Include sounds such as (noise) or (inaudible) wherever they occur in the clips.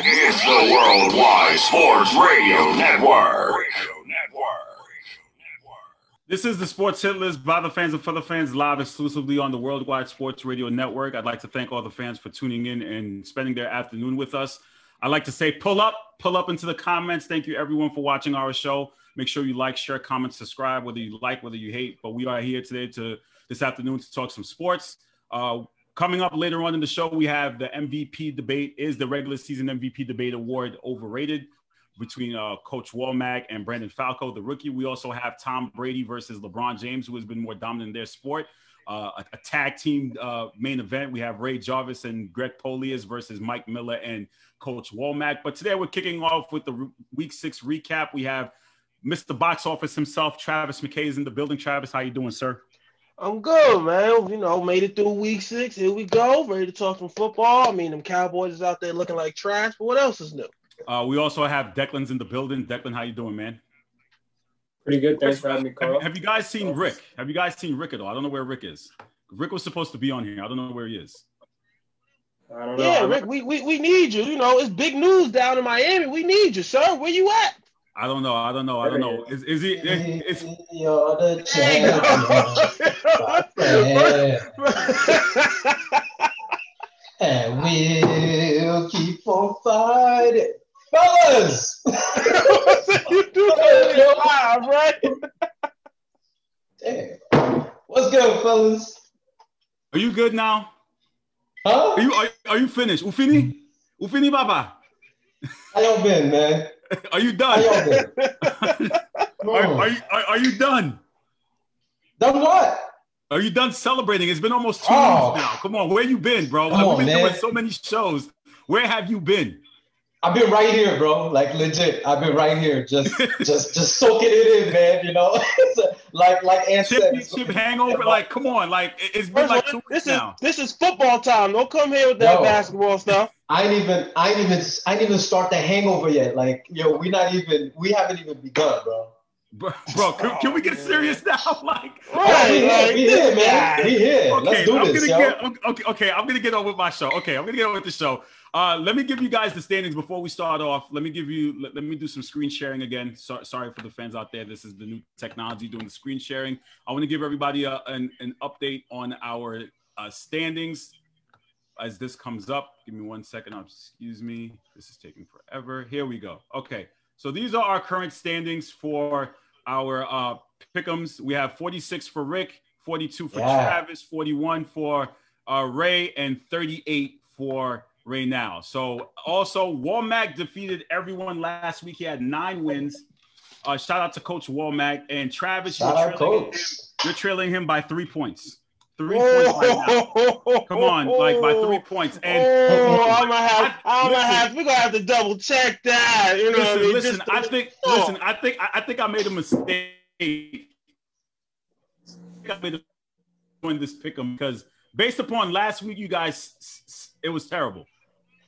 It's the Worldwide Sports Radio Network. This is the Sports Hit List by the fans and for the fans live exclusively on the Worldwide Sports Radio Network. I'd like to thank all the fans for tuning in and spending their afternoon with us. I'd like to say pull up, pull up into the comments. Thank you everyone for watching our show. Make sure you like, share, comment, subscribe, whether you like, whether you hate. But we are here today to this afternoon to talk some sports. Uh, coming up later on in the show, we have the MVP debate. Is the regular season MVP debate award overrated? between uh, Coach Womack and Brandon Falco, the rookie. We also have Tom Brady versus LeBron James, who has been more dominant in their sport. Uh, a, a, tag team uh, main event. We have Ray Jarvis and Greg Polias versus Mike Miller and Coach Womack. But today we're kicking off with the re- Week Six recap. We have Mr. Box Office himself, Travis McKay, is in the building. Travis, how you doing, sir? I'm good, man. You know, made it through Week Six. Here we go, ready to talk some football. I mean, them Cowboys is out there looking like trash. But what else is new? Uh, we also have Declan's in the building. Declan, how you doing, man? Pretty good. Thanks for having me, Carl. Have, have, you guys seen Rick? Have you guys seen Rick at all? I don't know where Rick is. Rick was supposed to be on here. I don't know where he is. I don't know. Yeah, Rick, we, we, we need you. You know, it's big news down in Miami. We need you, sir. Where you at? I don't know. I don't know. I don't know. Is, is he? Is, is, You're the champion. and we'll keep on fighting fellas. you do live, right? Damn. What's good, fellas? Are you good now? Huh? Are you are, are you finished? Ufini? Ufini Baba? How y'all been, man? (laughs) Are you done? (laughs) Are, are, you, are, are you done? Done what? Are you done celebrating? It's been almost two oh. now. Come on, where you been, bro? Come We've been man. doing so many shows. Where have you been? I've been right here, bro. Like legit, I've been right here, just, (laughs) just, just soaking it in, man. You know, (laughs) like, like Ann Championship hangover. Like, come on, like it's been like two this is now. this is football time. Don't come here with that Yo, basketball stuff. (laughs) I ain't even, I ain't even, I ain't even start the hangover yet. Like, yo, we not even, we haven't even begun, bro. Bro, bro can, can, we get oh, serious now? (laughs) Like, right, we here, we here, man. We here. Okay, Let's do I'm this, gonna yo. get okay, okay. I'm gonna get on with my show. Okay, I'm gonna get on with the show. Uh, let me give you guys the standings before we start off. Let me give you, let, let me do some screen sharing again. So, sorry for the fans out there. This is the new technology doing the screen sharing. I want to give everybody a, an, an update on our uh, standings as this comes up. Give me one second. Oh, excuse me. This is taking forever. Here we go. Okay. So these are our current standings for our uh, pickums. We have 46 for Rick, 42 for yeah. Travis, 41 for uh, Ray, and 38 for Ray now. So also Womack defeated everyone last week. He had nine wins. Uh, shout out to Coach Womack and Travis. Shout you're, trailing Coach. Him, you're trailing him by three points. Three points right now. Come on, like by three points. Oh, and oh, I'm gonna have, I'm gonna have, we're gonna have to double check that. You know, listen, I mean? listen. I think, oh. listen. I think, I think I made a mistake. I made a doing this pick 'em because based upon last week, you guys, it was terrible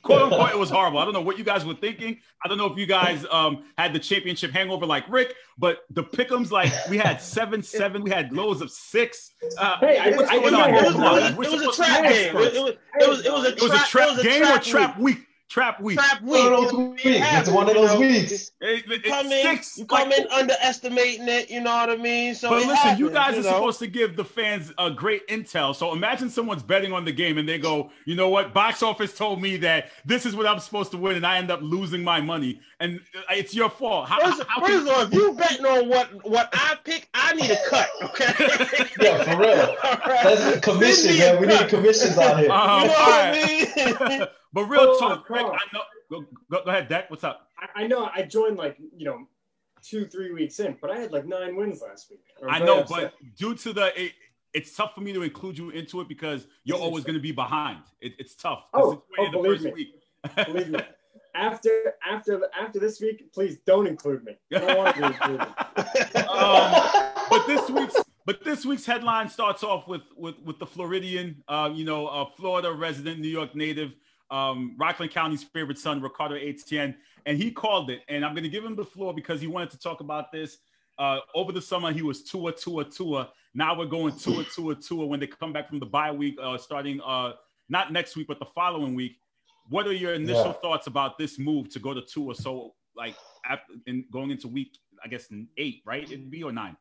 quote unquote, it was horrible. I don't know what you guys were thinking. I don't know if you guys um, had the championship hangover like Rick, but the pickums, like we had seven, seven, we had lows of six. Uh, hey, what's I, going I, on? It was, it was a trap game. It was, it was, it was, it was it was a trap game or trap week. Trap week. Trap week. One of those weeks. It's one of those weeks. It, it, you come in, you come like, in underestimating it. You know what I mean? So but listen, happens, you guys you are know? supposed to give the fans a great intel. So imagine someone's betting on the game and they go, you know what? Box office told me that this is what I'm supposed to win, and I end up losing my money, and it's your fault. How, first, how first of all, if you betting on what what I pick, I need a cut. Okay. (laughs) yeah, for real. (laughs) right. That's commission, man. We need commissions on here. Um, (laughs) you know what I mean? but real talk, Rick, I know. Go, go, go ahead, Deck. What's up? I, I, know I joined like you know two three weeks in, but I had like nine wins last week. I know, upset. but due to the it, it's tough for me to include you into it because you're always going to be behind. It, it's tough. Oh, oh believe me. believe me. After after after this week, please don't include me. I don't want to be included. (laughs) um, but this week's but this week's headline starts off with with with the Floridian, uh, you know, uh, Florida resident, New York native um, Rockland County's favorite son, Ricardo Etienne, and he called it. And I'm going to give him the floor because he wanted to talk about this. Uh, over the summer, he was Tua, Tua, Tua. Now we're going Tua, Tua, Tua when they come back from the bye week, uh, starting uh, not next week, but the following week. What are your initial Yeah. thoughts about this move to go to two or so like after in going into week I guess eight, right? It'd be or nine.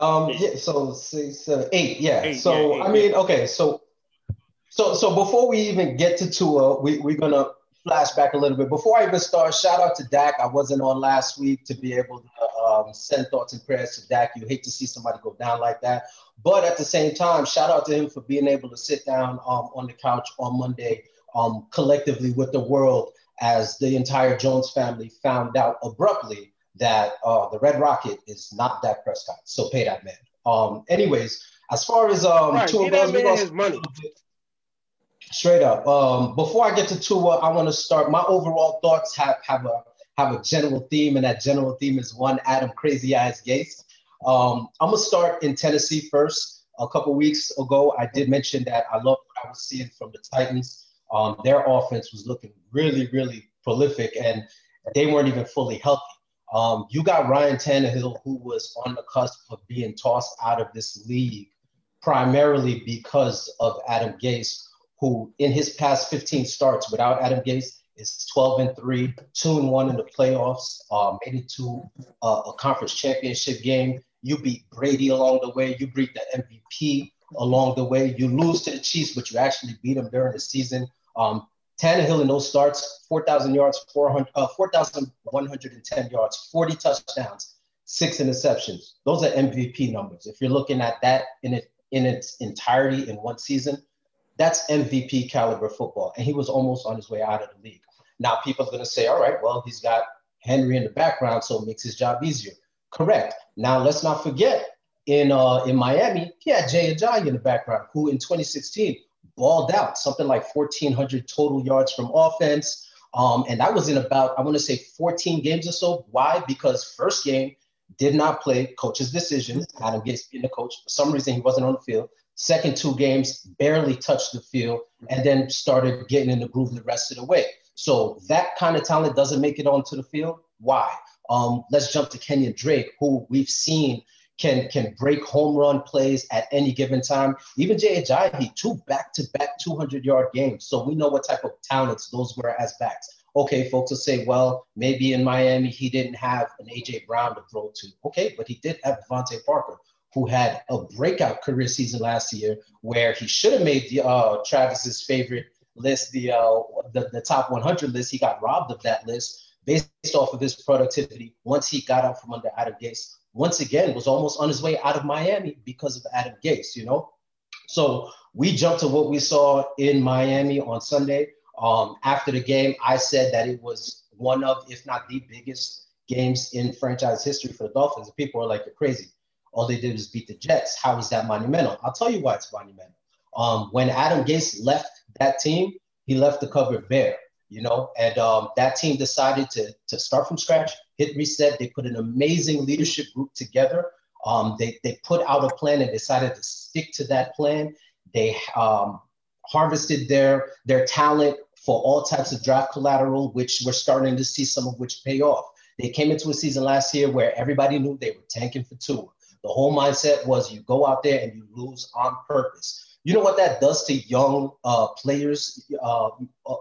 Um, yeah, so six, seven, eight, yeah. Eight, so yeah, eight, I mean, okay, so so so before we even get to Tua, we we're gonna flash back a little bit. Before I even start, shout out to Dak. I wasn't on last week to be able to um, send thoughts and prayers to Dak. You hate to see somebody go down like that, but at the same time, shout out to him for being able to sit down um, on the couch on Monday, um, collectively with the world as the entire Jones family found out abruptly that uh, the Red Rocket is not Dak Prescott. So pay that man. Um, anyways, as far as um, Right, Tua goes, we his money. Straight up. Um, before I get to Tua, I want to start. My overall thoughts have have a have a general theme, and that general theme is one Adam Crazy Eyes Gase. Um, I'm gonna start in Tennessee first. A couple weeks ago, I did mention that I loved what I was seeing from the Titans. Um, their offense was looking really, really prolific, and they weren't even fully healthy. Um, you got Ryan Tannehill, who was on the cusp of being tossed out of this league, primarily because of Adam Gase, who in his past 15 starts without Adam Gase is 12 and 3, 2 and 1 in the playoffs, uh, made it to uh, a conference championship game. You beat Brady along the way. You beat the MVP along the way. You lose to the Chiefs, but you actually beat them during the season. Um, Tannehill in those starts, 4,000 yards, 400, uh, 4,110 yards, 40 touchdowns, six interceptions. Those are MVP numbers. If you're looking at that in it in its entirety in one season, that's MVP caliber football. And he was almost on his way out of the league. Now people are going to say, all right, well, he's got Henry in the background, so it makes his job easier. Correct. Now let's not forget in uh, in Miami, he had Jay Ajayi in the background, who in 2016 balled out something like 1,400 total yards from offense. Um, and that was in about, I want to say 14 games or so. Why? Because first game did not play, coach's decision. Adam Gase being the coach. For some reason, he wasn't on the field. Second two games, barely touched the field, and then started getting in the groove the rest of the way. So that kind of talent doesn't make it onto the field. Why? Um, let's jump to Kenyan Drake, who we've seen can can break home run plays at any given time. Even Jay Ajayi, two back-to-back 200-yard games. So we know what type of talents those were as backs. Okay, folks will say, well, maybe in Miami he didn't have an AJ Brown to throw to. Okay, but he did have DeVante Parker, who had a breakout career season last year, where he should have made the uh, Travis's favorite list, the, uh, the the top 100 list. He got robbed of that list based off of his productivity once he got out from under Adam Gase once again was almost on his way out of Miami because of Adam Gase, you know? So we jumped to what we saw in Miami on Sunday. Um, after the game, I said that it was one of, if not the biggest games in franchise history for the Dolphins. And people are like, you're crazy. All they did was beat the Jets. How is that monumental? I'll tell you why it's monumental. Um, when Adam Gase left that team, he left the covered bare, you know, and um, that team decided to, to start from scratch, hit reset. They put an amazing leadership group together. Um, they, they put out a plan and decided to stick to that plan. They um, harvested their, their talent for all types of draft collateral, which we're starting to see some of which pay off. They came into a season last year where everybody knew they were tanking for Tua. The whole mindset was you go out there and you lose on purpose. You know what that does to young uh, players? Uh,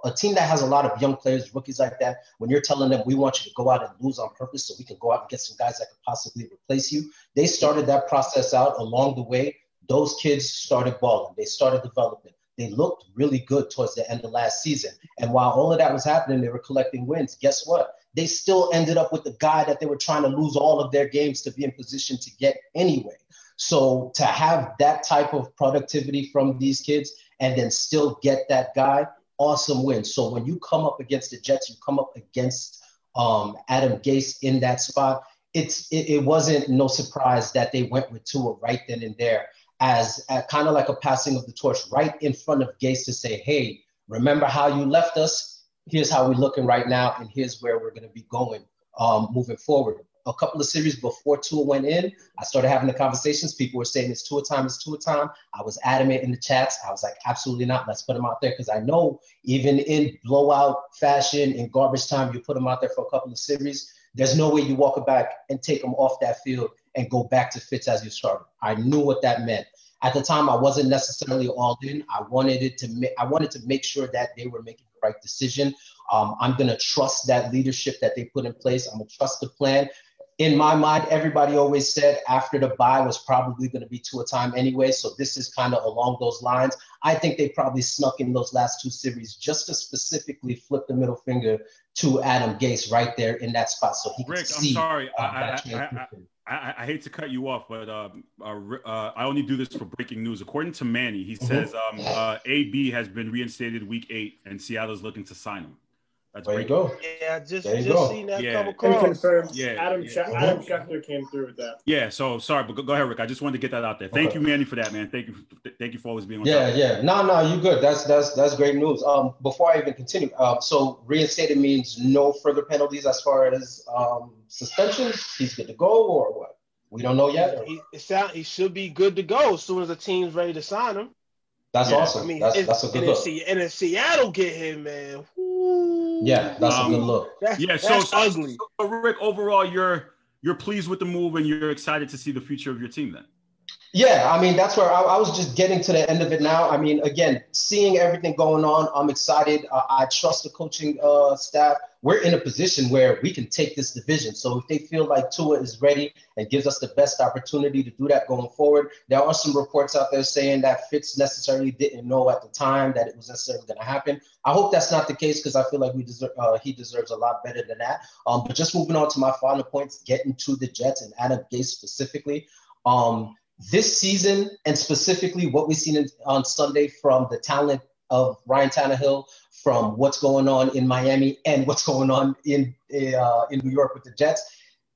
a team that has a lot of young players, rookies like that, when you're telling them we want you to go out and lose on purpose so we can go out and get some guys that could possibly replace you, they started that process out along the way. Those kids started balling, they started developing. They looked really good towards the end of last season. And while all of that was happening, they were collecting wins. Guess what? They still ended up with the guy that they were trying to lose all of their games to be in position to get anyway. So to have that type of productivity from these kids and then still get that guy, awesome win. So when you come up against the Jets, you come up against um, Adam Gase in that spot. It's it, it, wasn't no surprise that they went with Tua right then and there as kind of like a passing of the torch right in front of Gase to say, hey, remember how you left us? Here's how we're looking right now, and here's where we're going to be going um, moving forward a couple of series before Tua went in, I started having the conversations. People were saying it's Tua time, it's Tua time. I was adamant in the chats. I was like, absolutely not. Let's put him out there because I know even in blowout fashion, in garbage time, you put him out there for a couple of series. There's no way you walk back and take him off that field and go back to Fitz as you started. I knew what that meant. At the time, I wasn't necessarily all in. I wanted it to make I wanted to make sure that they were making the right decision. Um, I'm gonna trust that leadership that they put in place. I'm gonna trust the plan in my mind, everybody always said after the bye was probably going to be Tua time anyway. So this is kind of along those lines. I think they probably snuck in those last two series just to specifically flip the middle finger to Adam Gase right there in that spot, so he Rick, could I'm sorry. uh, I, I. I, I hate to cut you off, but um, uh, uh, I only do this for breaking news. According to Manny, he Mm-hmm. says um, uh, AB has been reinstated week eight, and Seattle's looking to sign him. That's there you go. Yeah, just There you just go. seen that Yeah. come And across. confirmed. Yeah, Adam, yeah. Sche- Adam Schefter came through with that. Yeah. So sorry, but go, go ahead, Rick. I just wanted to get that out there. Thank Okay. you, Manny, for that, man. Thank you. Thank you for always being on Yeah, top. yeah. No, no, you good. That's that's that's great news. Um, before I even continue, uh, so reinstated means no further penalties as far as um suspensions. He's good to go, or what? We don't know yet. or- He, it sound, he should be good to go as soon as the team's ready to sign him. That's Yeah. awesome. I mean, that's if, that's a good and, if look. Se- and if Seattle get him, man, whoo, Yeah, that's Um, a good look. that's, Yeah. So, that's so, ugly. so, Rick, overall, you're you're pleased with the move, and you're excited to see the future of your team. Then. Yeah, I mean that's where I, I was just getting to the end of it now. I mean, again, seeing everything going on, I'm excited. Uh, I trust the coaching uh, staff. We're in a position where we can take this division. So if they feel like Tua is ready and gives us the best opportunity to do that going forward, there are some reports out there saying that Fitz necessarily didn't know at the time that it was necessarily going to happen. I hope that's not the case because I feel like we deserve uh, he deserves a lot better than that. Um, but just moving on to my final points, getting to the Jets and Adam Gase specifically. Um, this season, and specifically what we've seen in, on Sunday from the talent of Ryan Tannehill, from what's going on in Miami and what's going on in uh, in New York with the Jets,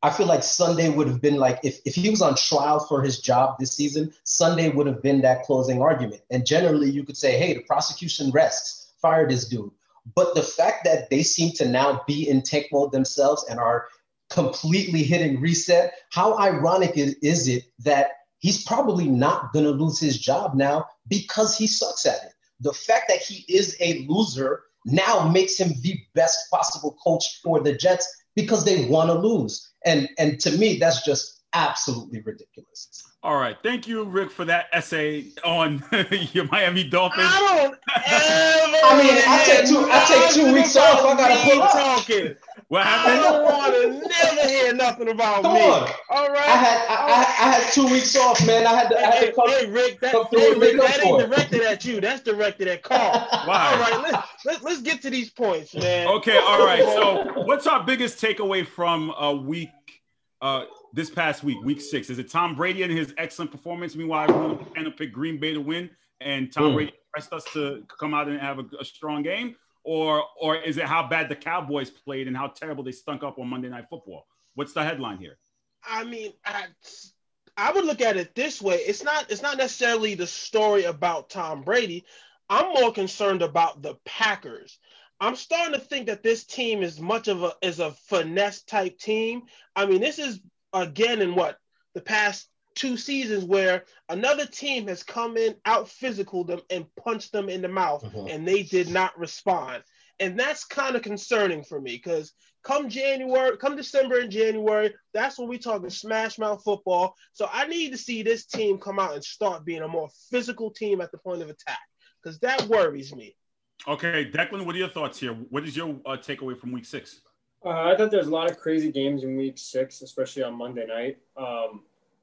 I feel like Sunday would have been like if, if he was on trial for his job this season, Sunday would have been that closing argument. And generally, you could say, hey, the prosecution rests, fire this dude. But the fact that they seem to now be in tank mode themselves and are completely hitting reset, how ironic is, is it that he's probably not going to lose his job now because he sucks at it? The fact that he is a loser now makes him the best possible coach for the Jets because they want to lose. And and to me, that's just absolutely ridiculous. All right. Thank you, Rick, for that essay on (laughs) your Miami Dolphins. I don't ever. I mean, I take two- I take two weeks off, I gotta me pull up. talking. What I don't want to never hear nothing about Come me. All right. I had I, I, I had two weeks off, man. I had to, I had Hey, to come. hey, Rick, that, come hey, Rick, that ain't directed at you. That's directed at Carl. (laughs) All Why? right, let's, let's let's get to these points, man. Okay, all right. So, what's our biggest takeaway from a week, uh, this past week, week six? Is it Tom Brady and his excellent performance? Meanwhile, everyone kind of picked Green Bay to win, and Tom Hmm. Brady pressed us to come out and have a, a strong game, or or is it how bad the Cowboys played and how terrible they stunk up on Monday Night Football? What's the headline here? I mean, I I would look at it this way. It's not it's not necessarily the story about Tom Brady. I'm more concerned about the Packers. I'm starting to think that this team is much of a is a finesse type team. I mean, this is again in what the past two seasons where another team has come in, out physical them, and punched them in the mouth, Mhm. and they did not respond. And that's kind of concerning for me because come January, come December and January, that's when we talk talking smash mouth football. So I need to see this team come out and start being a more physical team at the point of attack because that worries me. Okay, Declan, what are your thoughts here? What is your uh, takeaway from week six? Uh, I thought there's a lot of crazy games in Week Six, especially on Monday night. Um,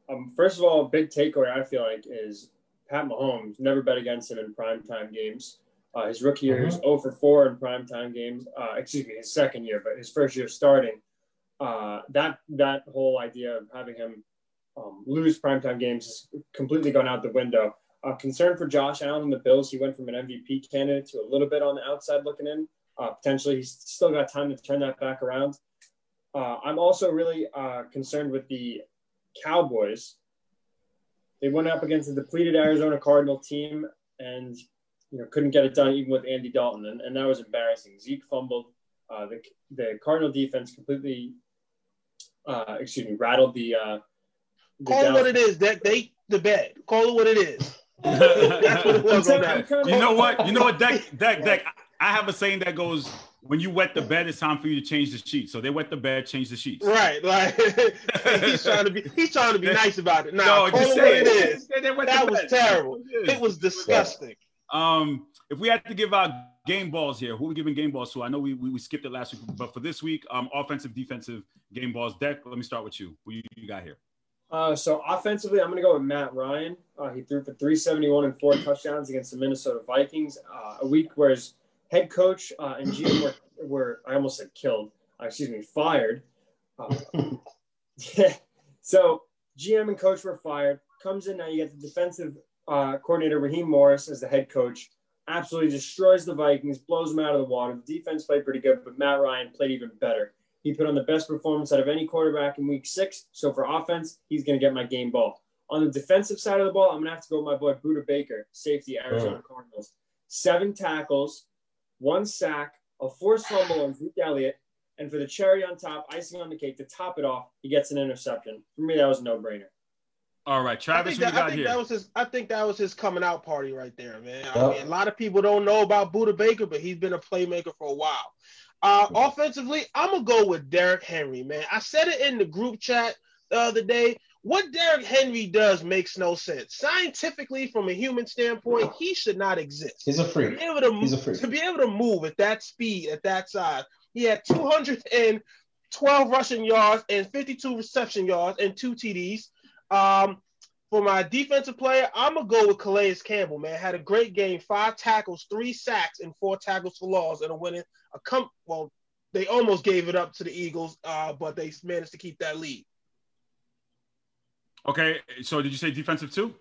um, first of all, big takeaway I feel like is Pat Mahomes. Never bet against him in primetime games. Uh, his rookie year, he was 0 for 4 in primetime games. Uh, excuse me, his second year, but his first year starting. Uh, that that whole idea of having him um, lose primetime games has completely gone out the window. Uh, concern for Josh Allen and the Bills. He went from an MVP candidate to a little bit on the outside looking in. Uh, potentially, he's still got time to turn that back around. Uh, I'm also really uh, concerned with the Cowboys. They went up against a depleted Arizona Cardinal team and you know couldn't get it done even with Andy Dalton, and, and that was embarrassing. Zeke fumbled. Uh, the the Cardinal defense completely, uh, excuse me, rattled the. Uh, the Call it Dallas- what it is. That they the bed. Call it what it is. (laughs) That's what it was on that. You know what? You know what, Deck, Deck, Deck. I have a saying that goes, "When you wet the bed, it's time for you to change the sheets." So they wet the bed, change the sheets. Right, like (laughs) he's trying to be he's trying to be nice about it. Nah, No, just say it. it is. They- they That was terrible. It is. It was disgusting. Um, if we had to give out game balls here, who are we giving game balls to? I know we, we, we skipped it last week, but for this week, um, offensive, defensive game balls. Deck, let me start with you. Who you, you got here? Uh, so offensively, I'm going to go with Matt Ryan. Uh, he threw for 371 and four touchdowns against the Minnesota Vikings. Uh, a week where his head coach uh, and GM were, were, I almost said killed, uh, excuse me, fired. Uh, (laughs) so GM and coach were fired. Comes in now, you get the defensive uh, coordinator Raheem Morris as the head coach. Absolutely destroys the Vikings, blows them out of the water. The defense played pretty good, but Matt Ryan played even better. He put on the best performance out of any quarterback in week six. So for offense, he's going to get my game ball. On the defensive side of the ball, I'm going to have to go with my boy Budda Baker, safety, Arizona Cardinals. Seven tackles, one sack, a forced fumble on Zeke Elliott, and for the cherry on top, icing on the cake, to top it off, he gets an interception. For me, that was a no-brainer. All right, I Travis, think, who you that, I think here? that was his. I think that was his coming out party right there, man. I mean, a lot of people don't know about Budda Baker, but he's been a playmaker for a while. Uh, offensively, I'm gonna go with Derrick Henry, man. I said it in the group chat the other day. What Derrick Henry does makes no sense. Scientifically, from a human standpoint, he should not exist. He's a To freak. be able to, He's a freak. to be able to move at that speed, at that size, he had 212 rushing yards and 52 reception yards and two TDs. Um, for my defensive player, I'm gonna go with Calais Campbell. Man, had a great game, five tackles, three sacks, and four tackles for loss, and a winning. A com- well, they almost gave it up to the Eagles, uh, but they managed to keep that lead. Okay, so did you say defensive too?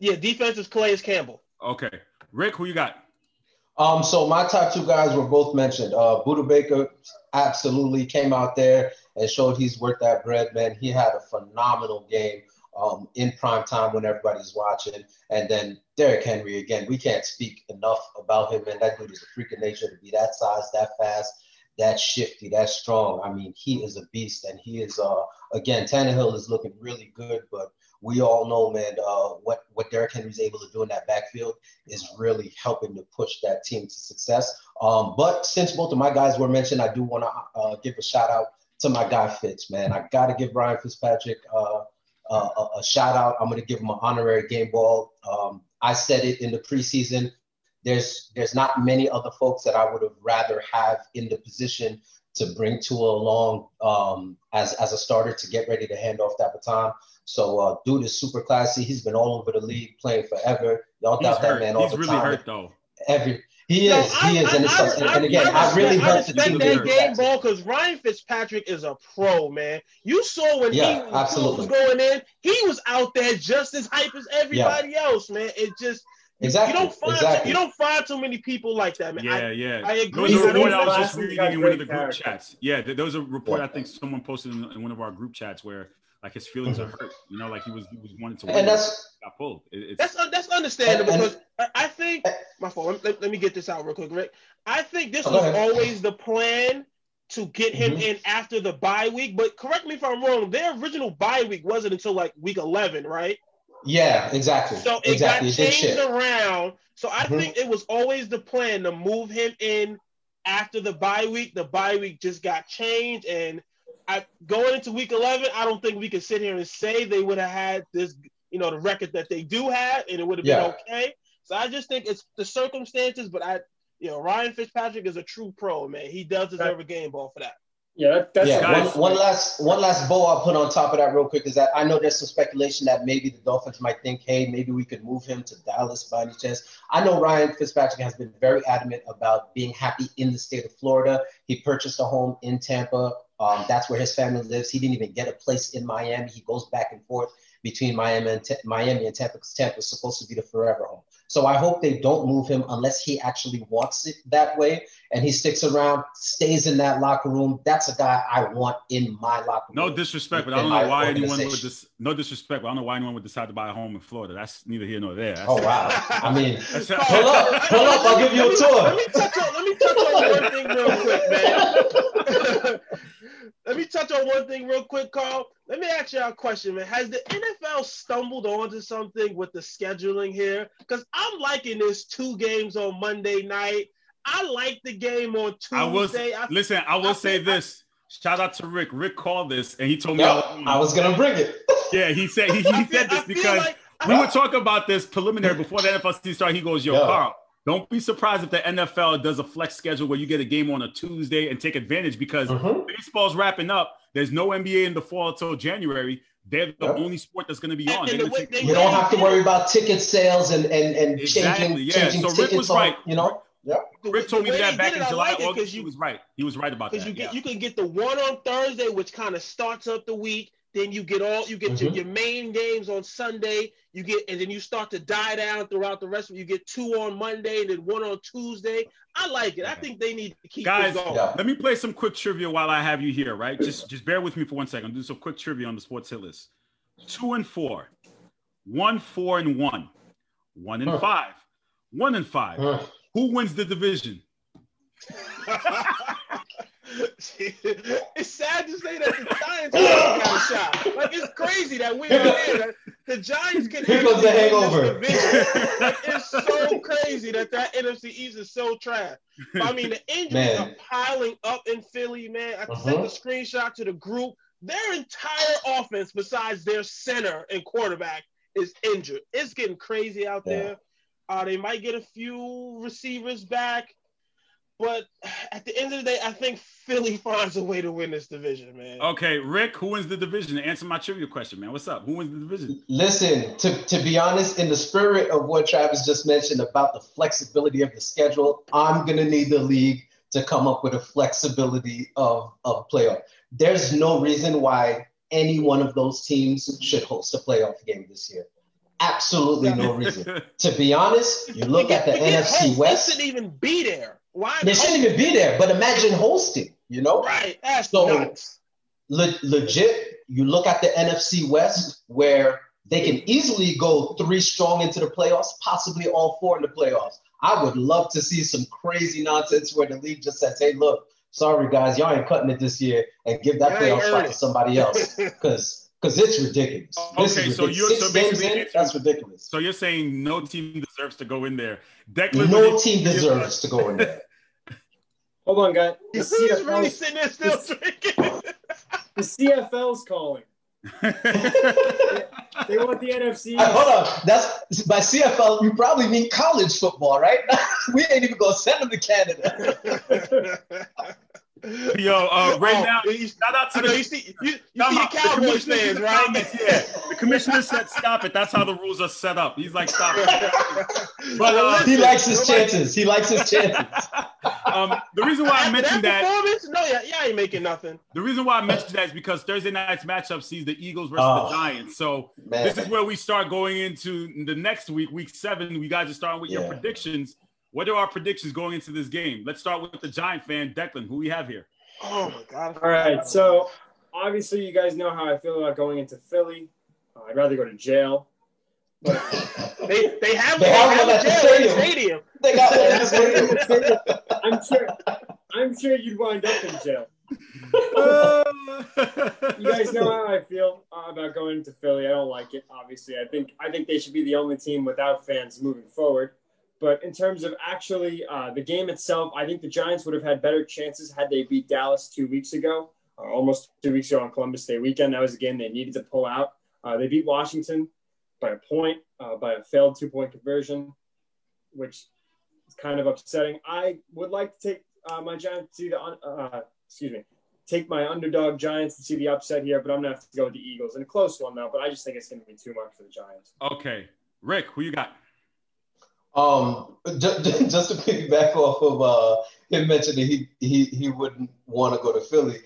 Yeah, defense is Calais Campbell. Okay, Rick, who you got? Um, so my top two guys were both mentioned. Uh, Budda Baker absolutely came out there and showed he's worth that bread, man. He had a phenomenal game um, in prime time when everybody's watching. And then Derrick Henry, again, we can't speak enough about him, man. That dude is a freak of nature to be that size, that fast, that shifty, that strong. I mean, he is a beast, and he is, uh, again, Tannehill is looking really good, but we all know, man, uh, what what Derrick Henry's able to do in that backfield is really helping to push that team to success. Um, but since both of my guys were mentioned, I do want to uh, give a shout out to my guy Fitz, man. I got to give Ryan Fitzpatrick uh, a, a shout out. I'm going to give him an honorary game ball. Um, I said it in the preseason. There's there's not many other folks that I would have rather have in the position to bring Tua along um, as as a starter to get ready to hand off that baton. So uh, dude is super classy. He's been all over the league playing forever. Y'all doubt that man all He's the really time. hurt though. Every he No, is, he is, and, it's, and, and again, I, really respect, I hope the respect team that game ball because Ryan Fitzpatrick is a pro, man. You saw when Yeah, he absolutely. was going in, he was out there just as hype as everybody else, man. It just you- Exactly, you don't find exactly. you don't find too many people like that, man. Yeah, I, yeah. I agree. was a He's report I was just reading in one of the great group chats. Yeah, there there was a report Yeah. I think someone posted in, in one of our group chats where like his feelings are mm-hmm. hurt. You know, like he was he was wanting to win. And that's got pulled. It, it's, That's uh, that's understandable And- and- because I- I think eh. my fault. Let, let me get this out real quick, Rick. I think this Oh, was ahead. always the plan to get him Mhm. in after the bye week. But correct me if I'm wrong. Their original bye week wasn't until like week 11, right? Yeah, exactly, So it exactly. got changed shit. around. So I Mhm. think it was always the plan to move him in after the bye week. The bye week just got changed, and I going into week eleven, I don't think we could sit here and say they would have had this, you know, the record that they do have, and it would have Yeah. been okay. So I just think it's the circumstances, but I, you know, Ryan Fitzpatrick is a true pro, man. He does deserve a game ball for that. Yeah, that, that's yeah, guys- one, one last one last bow I'll put on top of that real quick is that I know there's some speculation that maybe the Dolphins might think, hey, maybe we could move him to Dallas by any chance. I know Ryan Fitzpatrick has been very adamant about being happy in the state of Florida. He purchased a home in Tampa. Um, that's where his family lives. He didn't even get a place in Miami. He goes back and forth between Miami and Ta- Miami and Tampa because Tampa is supposed to be the forever home. So I hope they don't move him unless he actually wants it that way and he sticks around, stays in that locker room. That's a guy I want in my locker room. no disrespect, but I don't know why anyone would organization. dis- no disrespect, but I don't know why anyone would decide to buy a home in Florida. That's neither here nor there. That's, Oh wow! I mean, (laughs) pull up, pull up. I'll give you a tour. Let tour. me touch on, let me touch on one thing real quick, man. (laughs) let me touch on one thing real quick, Carl. Let me ask you a question, man. Has the NFL stumbled onto something with the scheduling here? Because I'm liking this two games on Monday night. I like the game on Tuesday. I will I- listen. I will I say feel- this. Shout out to Rick. Rick called this, and he told me. Yep, I was gonna bring it. (laughs) yeah, he said he, (laughs) he I feel- said this because like- we were talking about this preliminary before the NFL season started. He goes, "Yo, Yeah. Carl, don't be surprised if the NFL does a flex schedule where you get a game on a Tuesday and take advantage because Mhm. baseball's wrapping up. There's no NBA in the fall until January. They're the Yeah. only sport that's going to be on. They're the take- You don't have to worry about ticket sales and and, and Exactly, changing yeah. changing So Rick tickets was on, right. you know. the- Rick told me that back did in it, I July, like it August. 'cause He you- was right. He was right about that. because that. you get yeah. you can get the one on Thursday, which kind of starts up the week. Then you get all you get your, Mhm. your main games on Sunday. You get and then you start to die down throughout the rest of You get two on Monday and then one on Tuesday. I like it. I think they need to keep Guys, going. Yeah. Let me play some quick trivia while I have you here, right? Just just bear with me for one second. Do some quick trivia on the sports hit list. Two and four, one, four, and one, one and Huh. five, one and five. Huh. Who wins the division? (laughs) (laughs) it's sad to say that the Giants got a shot. Like it's crazy that we are here. The Giants can Here comes the hangover. Like, it's so crazy that that NFC East is so trash. I mean, the injuries Man. are piling up in Philly, man. I Uh-huh. sent the screenshot to the group. Their entire offense, besides their center and quarterback, is injured. It's getting crazy out Yeah. there. Uh, they might get a few receivers back. But at the end of the day, I think Philly (laughs) finds a way to win this division, man. Okay, Rick, who wins the division? Answer my trivia question, man. What's up? Who wins the division? Listen, to, to be honest, in the spirit of what Travis just mentioned about the flexibility of the schedule, I'm gonna need the league to come up with a flexibility of, of playoff. There's no reason why any one of those teams should host a playoff game this year. Absolutely no reason. (laughs) To be honest, you look at the NFC host, They West, shouldn't even be there. Why? they shouldn't even be there, but imagine hosting, you know? Right. That's So- nuts. le- legit, you look at the NFC West where they can easily go three strong into the playoffs, possibly all four in the playoffs. I would love to see some crazy nonsense where the league just says, "Hey, look, sorry guys, y'all ain't cutting it this year," and give that ain't playoff spot to somebody else (laughs) because because it's ridiculous. This Okay, is so ridiculous. you're- Six so basically in, that's ridiculous. So you're saying no team deserves to go in there? Declan, No when team deserves to go in there. (laughs) Hold on, guys. The (laughs) He's really CFL's, sitting there still drinking. (laughs) the CFL's calling. They want the NFC. Uh, hold on, that's by CFL. You probably mean college football, right? we ain't even gonna send them to Canada. Yo, uh, right Oh, now, you- shout out to I know the you see you, you Time see the. Cowboys commissioner fans, right? comments, Yeah, the commissioner said stop it. That's how the rules are set up. He's like, stop it. (laughs) But uh, He likes his chances. He likes his (laughs) chances. um, the reason why I After mentioned that, performance, no, yeah, yeah, I ain't making nothing. the reason why I mentioned that is because Thursday night's matchup sees the Eagles versus Oh. the Giants. So Man. this is where we start going into the next week, week seven. We guys are starting with your predictions. What are our predictions going into this game? Let's start with the Giant fan, Declan. Who we have here? Oh my god. All right, so obviously you guys know how I feel about going into Philly. Uh, I'd rather go to jail. (laughs) they they have They they have have at a the jail in the stadium. stadium. They got one in the (laughs) stadium. I'm sure. I'm sure you'd wind up in jail. (laughs) You guys know how I feel uh, about going into Philly. I don't like it. Obviously, I think I think they should be the only team without fans moving forward. But in terms of actually uh, the game itself, I think the Giants would have had better chances had they beat Dallas two weeks ago, almost two weeks ago on Columbus Day weekend. That was a game they needed to pull out. Uh, they beat Washington by a point, uh, by a failed two-point conversion, which is kind of upsetting. I would like to take uh, my Giants to see the uh, excuse me take my underdog Giants to see the upset here, but I'm gonna have to go with the Eagles in a close one though. But I just think it's gonna be too much for the Giants. okay, Rick, who you got? Um, ju- (laughs) ju- just to piggyback off of uh, him mentioning he he he wouldn't want to go to Philly.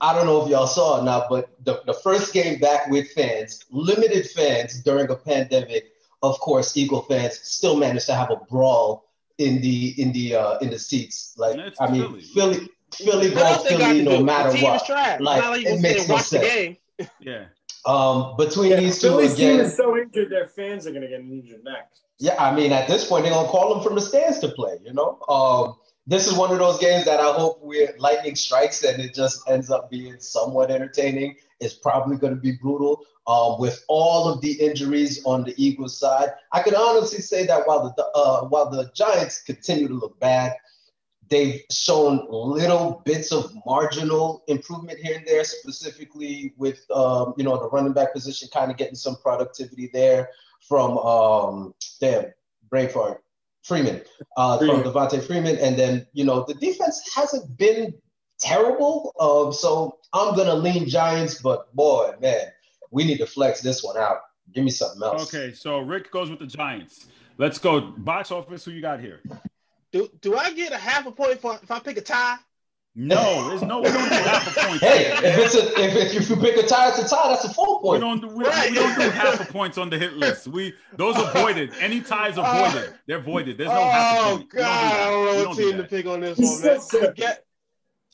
I don't know if y'all saw it now, but the, the first game back with fans, limited fans during a pandemic, of course, Eagle fans still managed to have a brawl in the in the uh, in the seats. Like I mean, Philly. Philly Philly What go else they got Philly no matter the team what. is trash. Like, like it makes no sense. Yeah. Um, between these two Philly's team is so injured, their fans are gonna get injured next. Yeah, I mean, at this point, they're gonna call them from the stands to play. You know, um, this is one of those games that I hope where lightning strikes and it just ends up being somewhat entertaining. It's probably going to be brutal. Um, with all of the injuries on the Eagles side, I can honestly say that while the uh, while the Giants continue to look bad, they've shown little bits of marginal improvement here and there, specifically with um, you know the running back position, kind of getting some productivity there from um, damn brain fart Freeman, uh, from Devonta Freeman, and then you know the defense hasn't been terrible. Um, so I'm gonna lean Giants, but boy, man, we need to flex this one out. Give me something else. Okay, so Rick goes with the Giants. Let's go box office. Who you got here? Do do I get a half a point for if I pick a tie? No, there's no we don't do half a point. Hey, if it's a if, if you pick a tie, it's a tie. That's a full point. We point. don't do we, Right. we don't do half a points on the hit list. We those are voided. Any ties are voided. They're voided. There's no half a oh point. We God, I don't know don't what team to that. pick on this one, man.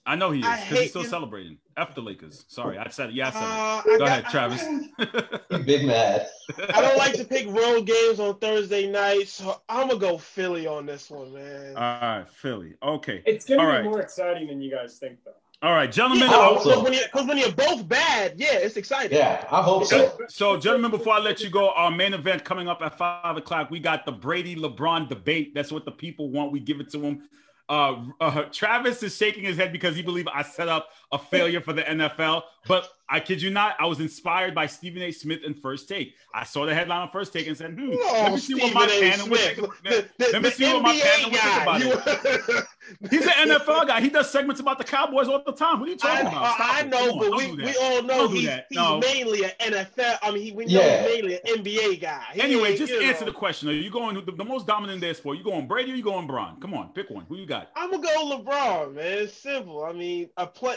I know he is because he's still you. celebrating. F the Lakers. Sorry, I said it. Yeah, I said uh, it. I Go got- ahead, Travis. (laughs) You big mad. I don't like to pick road games on Thursday nights, so I'm gonna go Philly on this one, man. All right, Philly. Okay. It's gonna All be right. more exciting than you guys think, though. All right, gentlemen. Yeah, I hope because so. when, you, 'cause when you're both bad, yeah, it's exciting. Yeah, I hope so. So, gentlemen, before I let you go, our main event coming up at five o'clock. We got the Brady LeBron debate. That's what the people want. We give it to them. Uh, uh, Travis is shaking his head because he believes I set up a failure for the NFL. But I kid you not, I was inspired by Stephen A. Smith in First Take. I saw the headline on First Take and said, "Hmm, let me see what Stephen my A. panel would think. the, the, Let me see what my panel NBA would think about it. (laughs) He's an NFL guy. He does segments about the Cowboys all the time. What are you I, talking about? Stop I it. know, on, but we, we all know he's, he's No. mainly an NFL. I mean, he, we know Yeah. he's mainly an NBA guy. He Anyway, just answer know. the question. Are you going the, the most dominant in their sport? You going Brady or you going Bron? Come on, pick one. Who you got? I'm gonna go LeBron, man. It's simple. I mean, a play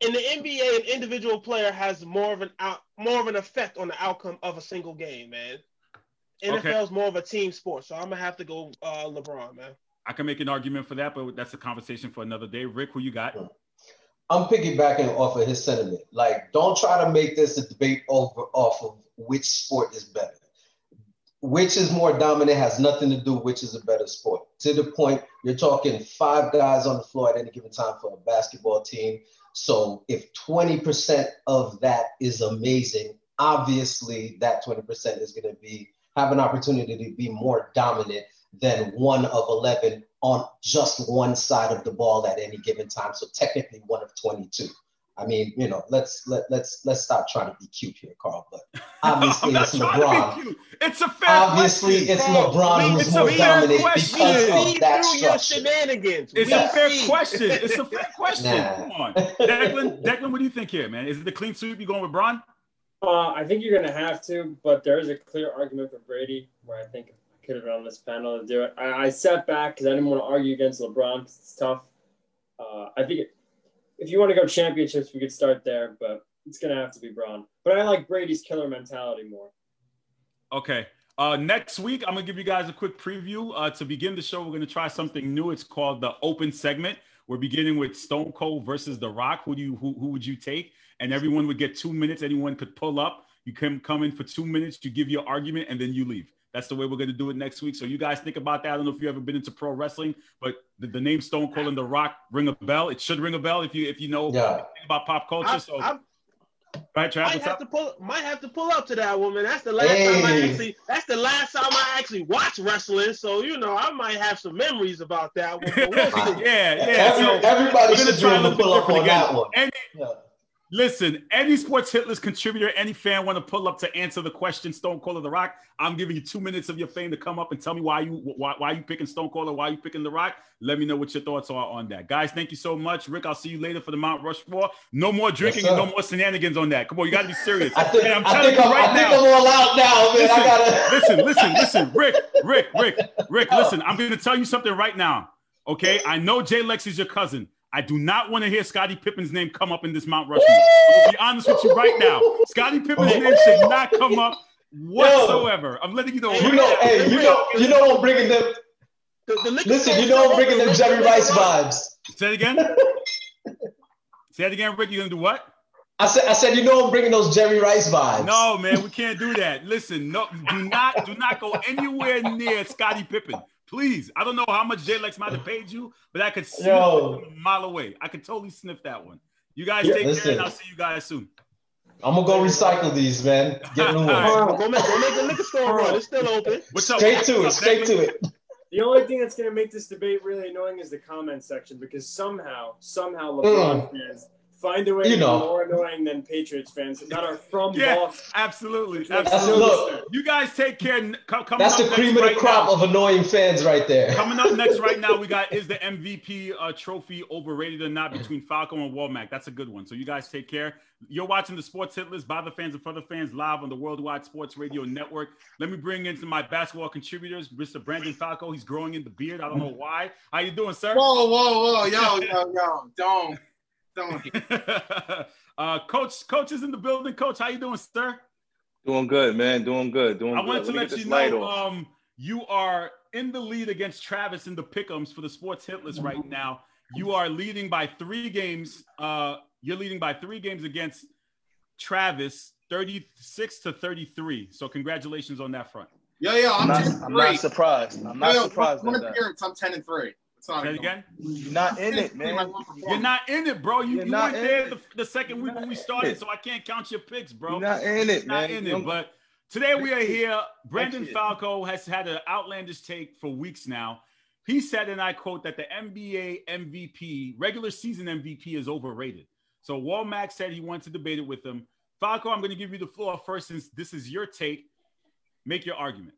in the NBA, an individual player has more of an out, more of an effect on the outcome of a single game, man. Okay. NFL is more of a team sport, so I'm gonna have to go uh, LeBron, man. I can make an argument for that, but that's a conversation for another day. Rick, who you got? I'm piggybacking off of his sentiment. Like, don't try to make this a debate over off of which sport is better. Which is more dominant has nothing to do with which is a better sport. To the point, you're talking five guys on the floor at any given time for a basketball team. So if 20% of that is amazing, obviously that 20% is going to be have an opportunity to be more dominant than one of 11 on just one side of the ball at any given time. So technically one of 22. I mean, you know, let's let let's let's stop trying to be cute here, Carl. But obviously (laughs) I'm not it's trying to be LeBron. cute. It's a fair Obviously question. it's bro. LeBron We- who's it's a more fair dominant question. because of that through your structure. shenanigans. It's We a fair question. It's a fair (laughs) question. Nah. Come on, Declan. Declan, what do you think here, man? Is it the clean sweep? You going with Bron? Uh, I think you're going to have to, but there is a clear argument for Brady where I think I have on this panel to do it. I, I sat back because I didn't want to argue against LeBron 'cause it's tough. Uh, I think it, if you want to go championships, we could start there, but it's going to have to be Bron. But I like Brady's killer mentality more. Okay. Uh, next week, I'm gonna give you guys a quick preview. Uh, to begin the show, we're gonna try something new. It's called the open segment. We're beginning with Stone Cold versus The Rock. Who do you who, who would you take? And everyone would get two minutes. Anyone could pull up. You can come in for two minutes. You give your argument, and then you leave. That's the way we're gonna do it next week. So you guys think about that. I don't know if you've ever been into pro wrestling, but the, the name Stone Cold and The Rock ring a bell. It should ring a bell if you if you know Yeah. about pop culture. I, so, I right, Travis, might have up? to pull might have to pull up to that woman. That's the last time I actually that's the last time I actually watched wrestling. So you know, I might have some memories about that one. We'll (laughs) see. yeah, yeah. Every- so everybody gonna should be try a able to pull up different on again. that one. Any, Yeah. Listen, any sports hit list contributor, any fan want to pull up to answer the question Stone Cold or The Rock? I'm giving you two minutes of your fame to come up and tell me why you why, why you picking Stone Cold or why you picking The Rock. Let me know what your thoughts are on that, guys. Thank you so much, Rick. I'll see you later for the Mount Rushmore. No more drinking sir. and no more shenanigans on that. Come on, you got to be serious. (laughs) I think, And I'm telling you I'm, right I think now. I'm all out now, man. I gotta listen, listen, listen, (laughs) Rick, Rick, Rick, Rick, listen. I'm going to tell you something right now. Okay, I know Jay Lex is your cousin. I do not want to hear Scottie Pippen's name come up in this Mount Rushmore. I'm gonna be honest with you right now. Scottie Pippen's name should not come up whatsoever. I'm letting you know. You know, hey, you know, you know, I'm bringing them. The, the Listen, you know, I'm bringing them. Jerry Rice vibes. Say it again. Say it again, Rick. You gonna do what? I said, I said, you know, I'm bringing those Jerry Rice vibes. No, man, we can't do that. Listen, no, do not, do not go anywhere near Scottie Pippen. Please. I don't know how much J Lex might have paid you, but I could sniff Yo. it from a mile away. I could totally sniff that one. You guys Yeah, take care, and I'll see you guys soon. I'm gonna go recycle these, man. Get new All right. ones. Go make, go make the liquor store run. It's still open. What's up? Straight to it. What's up, Straight Declan? to it. The only thing that's going to make this debate really annoying is the comment section because somehow, somehow mm. LeBron fans find a way You to be know. more annoying than Patriots fans that are from Yeah, Boston. absolutely. Absolutely. look, You guys take care. N- co- Coming That's up the cream of the right crop now- of annoying fans right there. (laughs) Coming up next right now, we got (laughs) is the MVP uh, trophy overrated or not between Falco and Womack. That's a good one. So you guys take care. You're watching the Sports Hit List by the fans and for the fans live on the Worldwide Sports Radio Network. Let me bring into my basketball contributors, Mr. Brandon Falco. He's growing in the beard. I don't know why. How you doing, sir? Whoa, whoa, whoa, yo, yo, yo, don't, don't. (laughs) uh, Coach, Coach is in the building. Coach, how you doing, sir? Doing good, man. Doing good. Doing I good. wanted to me let you know off. um, you are in the lead against Travis in the pickums for the sports hit list right now. You are leading by three games. Uh, you're leading by three games against Travis, 36 to 33. So congratulations on that front. Yeah, yeah. I'm I'm, not, 10 and I'm 3. not surprised. I'm not yo, yo, surprised one appearance, I'm 10 and 3. Not it again. You're not in it, man. You're not in it, bro. You, You're you weren't there the, the second week when we started, so I can't count your picks, bro. You're not in it, not man. in it. But today we are here. Brandon Falco has had an outlandish take for weeks now. He said, and I quote, that the NBA MVP, regular season MVP, is overrated. So Womack said he wanted to debate it with him. Falco, I'm going to give you the floor first since this is your take. Make your argument.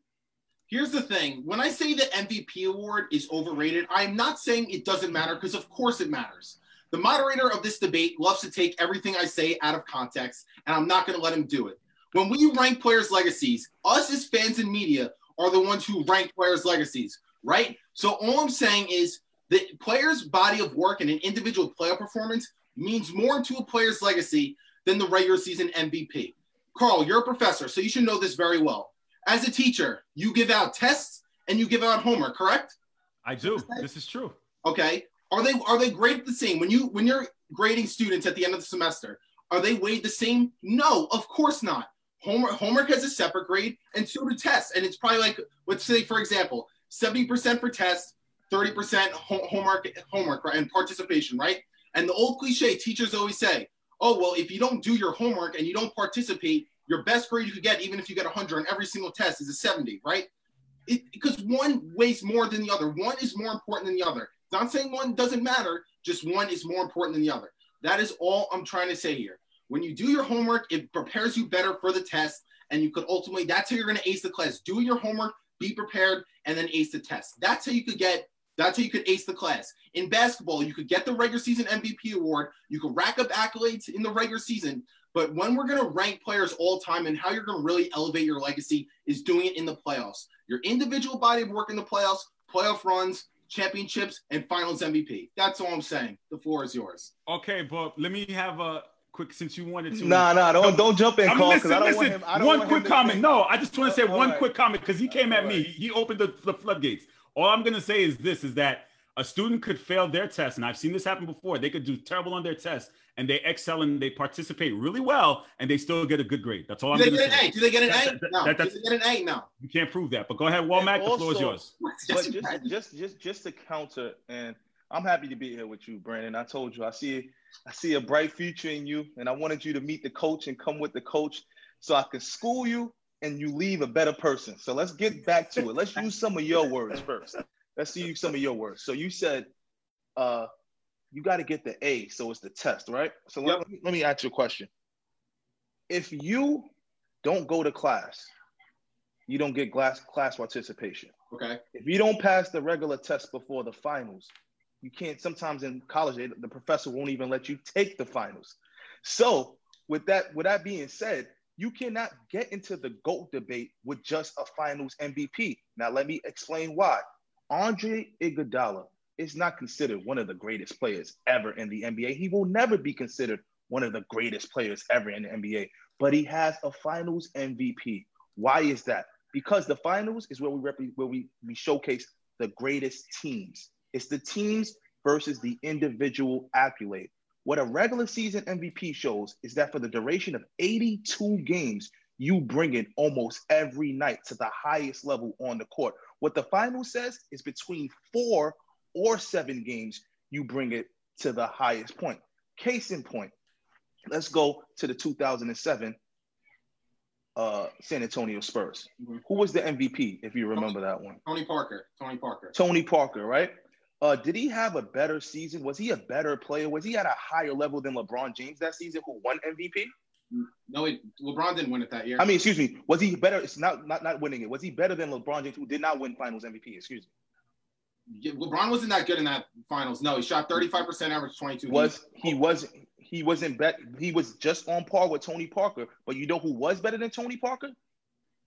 Here's the thing. When I say the MVP award is overrated, I'm not saying it doesn't matter because, of course, it matters. The moderator of this debate loves to take everything I say out of context, and I'm not going to let him do it. When we rank players' legacies, us as fans and media are the ones who rank players' legacies, right? So all I'm saying is that players' body of work and an individual player performance means more to a player's legacy than the regular season MVP. Carl, you're a professor, so you should know this very well. As a teacher, you give out tests and you give out homework, correct? I do. This is true. Okay. Are they are they graded the same when you when you're grading students at the end of the semester? Are they weighed the same? No, of course not. Homework homework has a separate grade, and so do tests. And it's probably like let's say for example, seventy percent for tests, thirty percent homework homework right, and participation, right? And the old cliche teachers always say, "Oh well, if you don't do your homework and you don't participate, your best grade you could get, even if you get 100 on every single test, is a 70, right? Because one weighs more than the other. One is more important than the other. Not saying one doesn't matter, just one is more important than the other. That is all I'm trying to say here. When you do your homework, it prepares you better for the test, and you could ultimately, that's how you're going to ace the class. Do your homework, be prepared, and then ace the test. That's how you could get, that's how you could ace the class. In basketball, you could get the regular season MVP award, you could rack up accolades in the regular season, but when we're going to rank players all time and how you're going to really elevate your legacy is doing it in the playoffs. Your individual body of work in the playoffs, playoff runs, championships, and finals MVP. That's all I'm saying. The floor is yours. Okay, but let me have a quick since you wanted to. Nah, nah, don't don't jump in, I'm Carl, listen, I don't listen. want him. I don't one want quick him comment. think- No, I just want to say All one right. quick comment because he came at All me. right. He opened the, the floodgates. All I'm gonna say is this: is that a student could fail their test, and I've seen this happen before. They could do terrible on their test, and they excel and they participate really well, and they still get a good grade. That's all Do I'm they gonna get an say. A? Do they get an That- A? that- No. that- Do they get an A? No. You can't prove that, but go ahead, Womack. The floor is yours. But just, just, just, just to counter, and I'm happy to be here with you, Brandon. I told you, I see, I see a bright future in you, and I wanted you to meet the coach and come with the coach, so I could school you and you leave a better person. So let's get back to it. Let's use some of your words first. Let's use some of your words. So you said, uh, you got to get the A, so it's the test, right? So let- Yep. let, me, let me ask you a question. If you don't go to class, you don't get class class participation Okay. if you don't pass the regular test before the finals, you can't. Sometimes in college, they, the professor won't even let you take the finals. So, with that, with that being said, you cannot get into the GOAT debate with just a finals MVP. Now, let me explain why. Andre Iguodala is not considered one of the greatest players ever in the NBA. He will never be considered one of the greatest players ever in the NBA, but he has a finals MVP. Why is that? Because the finals is where we rep- where we, we showcase the greatest teams. It's the teams versus the individual accolade. What a regular season MVP shows is that for the duration of 82 games, you bring it almost every night to the highest level on the court. What the final says is between four or seven games, you bring it to the highest point. Case in point, let's go to the 2007 uh, San Antonio Spurs. Mhm. Who was the MVP, if you remember that one? Tony Parker. Tony Parker. Tony Parker, right? Uh, did he have a better season? Was he a better player? Was he at a higher level than LeBron James that season, who won MVP? No, LeBron didn't win it that year. I mean, excuse me, was he better? It's not not not winning it. Was he better than LeBron James, who did not win Finals MVP? Excuse me. Yeah, LeBron wasn't that good in that finals. No, he shot 35% average 22. Was he was he wasn't bet he was just on par with Tony Parker, but you know who was better than Tony Parker?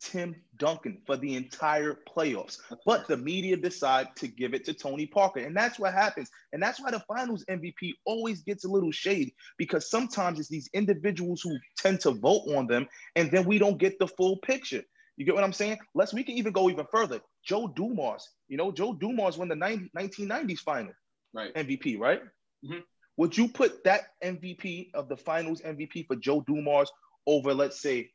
Tim Duncan for the entire playoffs. But the media decide to give it to Tony Parker. And that's what happens. And that's why the finals MVP always gets a little shade because sometimes it's these individuals who tend to vote on them and then we don't get the full picture. You get what I'm saying? Let's we can even go even further. Joe Dumars, you know, Joe Dumars won the 90, 1990s final right. MVP, right? Mhm. Would you put that MVP of the finals MVP for Joe Dumars over, let's say,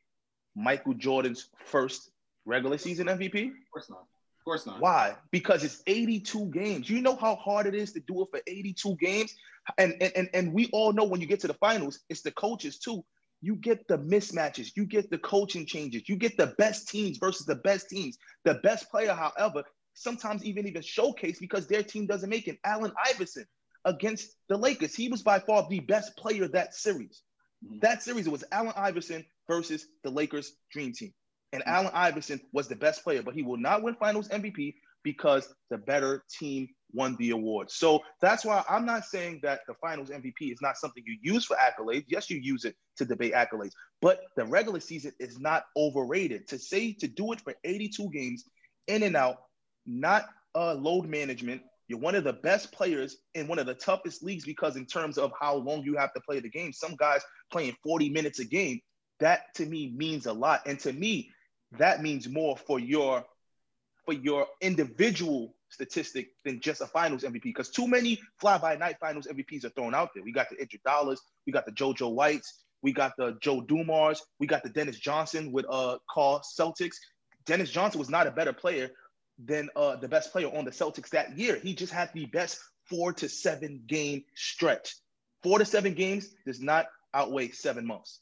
Michael Jordan's first regular season MVP? Of course not. Of course not. Why? Because it's 82 games. You know how hard it is to do it for 82 games? And and and, and we all know when you get to the finals, it's the coaches too. You get the mismatches, you get the coaching changes, you get the best teams versus the best teams. The best player, however, sometimes even even showcase because their team doesn't make it. Allen Iverson against the Lakers, he was by far the best player that series. Mhm. That series it was Allen Iverson versus the Lakers dream team. And Allen Iverson was the best player, but he will not win finals MVP because the better team won the award. So that's why I'm not saying that the finals MVP is not something you use for accolades. Yes, you use it to debate accolades, but the regular season is not overrated. To say to do it for 82 games in and out, not uh, load management. You're one of the best players in one of the toughest leagues because in terms of how long you have to play the game, some guys playing 40 minutes a game. That to me means a lot, and to me, that means more for your for your individual statistic than just a finals MVP because too many fly by night finals MVPs are thrown out there. We got the Idris Dollars, we got the JoJo Whites, we got the Joe Dumars, we got the Dennis Johnson with uh call Celtics. Dennis Johnson was not a better player than uh the best player on the Celtics that year. He just had the best four to seven game stretch. Four to seven games does not outweigh seven months.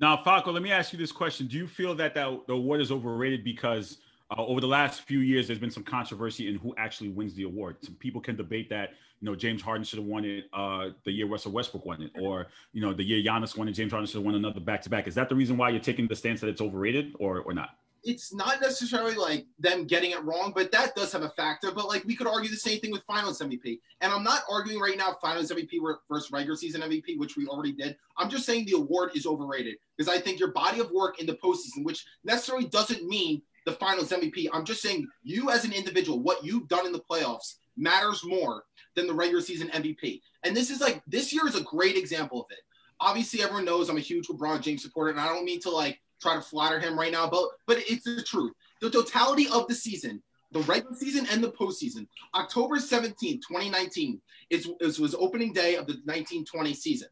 Now, Falco, let me ask you this question: Do you feel that, that the award is overrated because uh, over the last few years there's been some controversy in who actually wins the award? Some people can debate that you know James Harden should have won it uh, the year Russell Westbrook won it, or you know the year Giannis won it, James Harden should have won another back to back. Is that the reason why you're taking the stance that it's overrated, or or not? It's not necessarily like them getting it wrong, but that does have a factor. But like we could argue the same thing with Finals MVP, and I'm not arguing right now Finals MVP versus regular season MVP, which we already did. I'm just saying the award is overrated because I think your body of work in the postseason, which necessarily doesn't mean the Finals MVP. I'm just saying you as an individual, what you've done in the playoffs matters more than the regular season MVP. And this is like this year is a great example of it. Obviously, everyone knows I'm a huge LeBron James supporter, and I don't mean to like try to flatter him right now, but but it's the truth. The totality of the season, the regular season and the postseason, October 17, 2019, is, is was opening day of the 1920 season.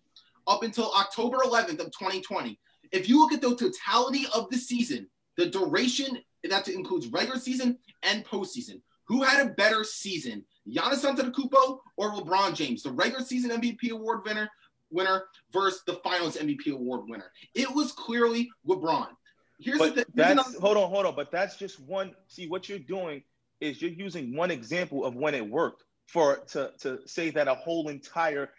Up until October 11th of 2020. If you look at the totality of the season, the duration that includes regular season and postseason, who had a better season, Giannis Antetokounmpo or LeBron James, the regular season MVP award winner winner versus the finals MVP award winner. It was clearly LeBron. Here's but the thing. that's hold on, hold on. But that's just one. See, what you're doing is you're using one example of when it worked for to to say that a whole entire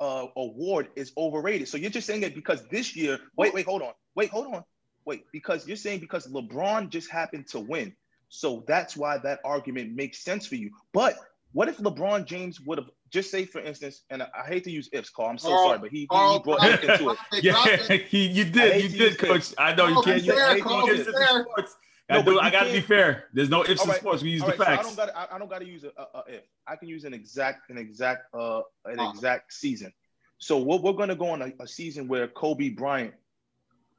uh, award is overrated. So you're just saying it because this year. Wait, wait, hold on. Wait, hold on. Wait, because you're saying because LeBron just happened to win. So that's why that argument makes sense for you. But what if LeBron James would have just say, for instance, and I, I hate to use ifs, Carl. I'm so Carl, sorry, but he, he, Carl, he brought Carl, it into it. (laughs) Yeah, he, you did, you did, coach. this. I know you can't. be fair, Carl, use be in sports. No, I, do, I gotta be fair. There's no ifs All in sports. We use All the right, so I facts. don't got I, I don't got to use a, a, a if. I can use an exact an exact uh an Ah. exact season. So we're, we're going to go on a, a season where Kobe Bryant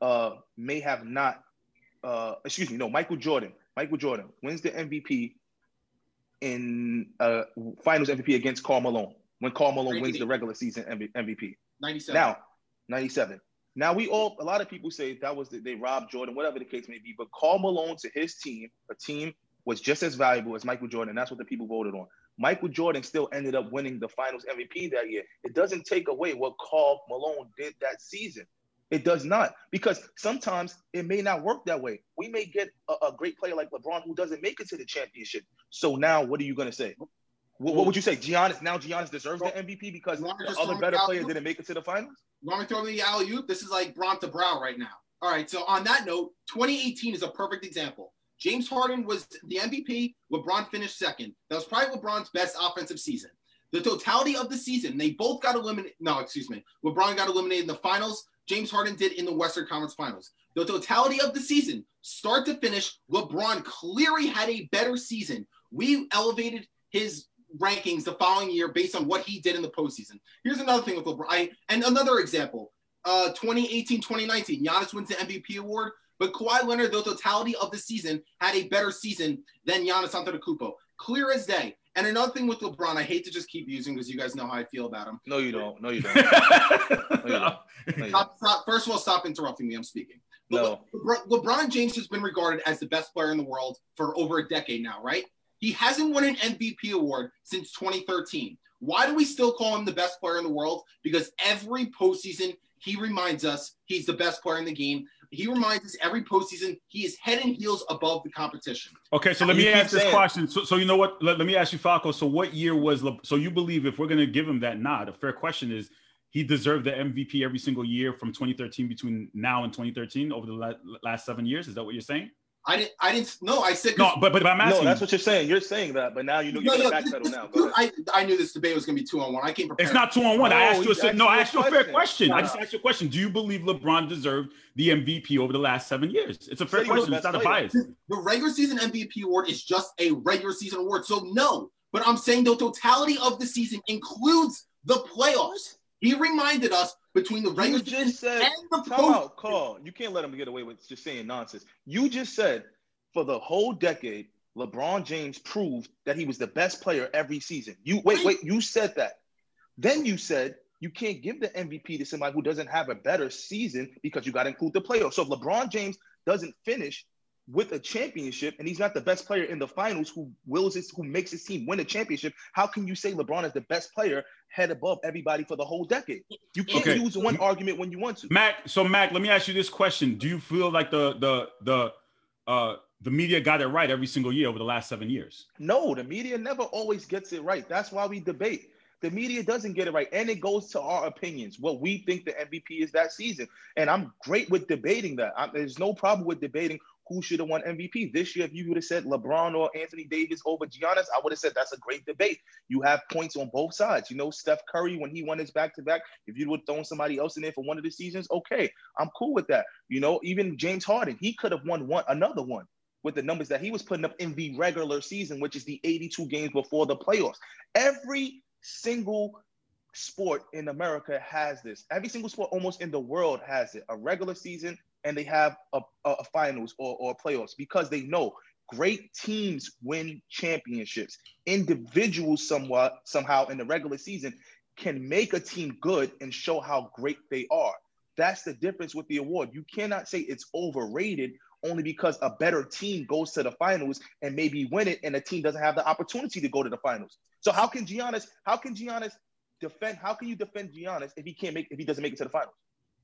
uh may have not uh excuse me no Michael Jordan Michael Jordan wins the MVP in uh Finals MVP against Karl Malone when Karl Malone wins the regular season MVP. 97. Now, 97. Now we all a lot of people say that was the, they robbed Jordan, whatever the case may be. But Karl Malone to his team, a team was just as valuable as Michael Jordan. And that's what the people voted on. Michael Jordan still ended up winning the Finals MVP that year. It doesn't take away what Karl Malone did that season. It does not because sometimes it may not work that way. We may get a, a great player like LeBron who doesn't make it to the championship. So now, what are you going to say? What, what would you say? Giannis now Giannis deserves the MVP because the other better me out players didn't make it to the finals. Want me to throw the alley oop? This is like Bron to Brow right now. All right. So on that note, 2018 is a perfect example. James Harden was the MVP. LeBron finished second. That was probably LeBron's best offensive season. The totality of the season, they both got eliminated. No, excuse me. LeBron got eliminated in the finals. James Harden did in the Western Conference Finals. The totality of the season, start to finish, LeBron clearly had a better season. We elevated his rankings the following year based on what he did in the postseason. Here's another thing with LeBron. I, and another example uh, 2018 2019, Giannis wins the MVP award, but Kawhi Leonard, the totality of the season, had a better season than Giannis Antetokounmpo. Clear as day. And another thing with LeBron, I hate to just keep using because you guys know how I feel about him. No, you don't. No, you don't. (laughs) No, you Stop, stop, first of all, stop interrupting me. I'm speaking. No. LeBron, LeBron James has been regarded as the best player in the world for over a decade now, right? He hasn't won an MVP award since 2013. Why do we still call him the best player in the world? Because every postseason, he reminds us he's the best player in the game. He reminds us every postseason he is head and heels above the competition. Okay, so let me ask this saying- question. So, so you know what? Let, let me ask you, Falco. So, what year was Le- so you believe if we're going to give him that nod? A fair question is he deserved the MVP every single year from 2013 between now and 2013 over the la- last seven years. Is that what you're saying? I didn't. I didn't. No, I said No, but but I'm No, asking. that's what you're saying. You're saying that, but now you know you're no, gonna this- backpedal this- now. Go. I, I knew this debate was going to be two on one. I came prepared. It's not two on one. I asked you a he's no. I asked you a you a fair question. question. I just asked you a question. Do you believe LeBron deserved the MVP over the last seven years? It's a fair Said question. It's not a best player. bias. The regular season MVP award is just a regular season award. So no, but I'm saying the totality of the season includes the playoffs. He reminded us between the You regular season just said and the post. out, call. You can't let him get away with just saying nonsense. You just said for the whole decade, LeBron James proved that he was the best player every season. You wait, wait, you said that. Then you said you can't give the MVP to somebody who doesn't have a better season because you got to include the playoffs. So if LeBron James doesn't finish with a championship and he's not the best player in the finals who wills his who makes his team win a championship, how can you say LeBron is the best player head above everybody for the whole decade? You can't Okay. use one argument when you want to. Mac, so Mac, let me ask you this question: Do you feel like the the the uh the media got it right every single year over the last seven years? No, the media never always gets it right. That's why we debate. The media doesn't get it right, and it goes to our opinions, what we think the MVP is that season. And I'm great with debating that. I, there's no problem with debating who should have won MVP this year. If you would have said LeBron or Anthony Davis over Giannis, I would have said that's a great debate. You have points on both sides. You know, Steph Curry when he won his back to back. If you would have thrown somebody else in there for one of the seasons, okay, I'm cool with that. You know, even James Harden, he could have won one another one with the numbers that he was putting up in the regular season, which is the 82 games before the playoffs. Every single sport in America has this. Every single sport almost in the world has it. A regular season and they have a, a, finals or, or playoffs because they know great teams win championships. Individuals somewhat somehow in the regular season can make a team good and show how great they are. That's the difference with the award. You cannot say it's overrated only because a better team goes to the finals and maybe win it, and a team doesn't have the opportunity to go to the finals. So how can Giannis? How can Giannis defend? How can you defend Giannis if he can't make if he doesn't make it to the finals?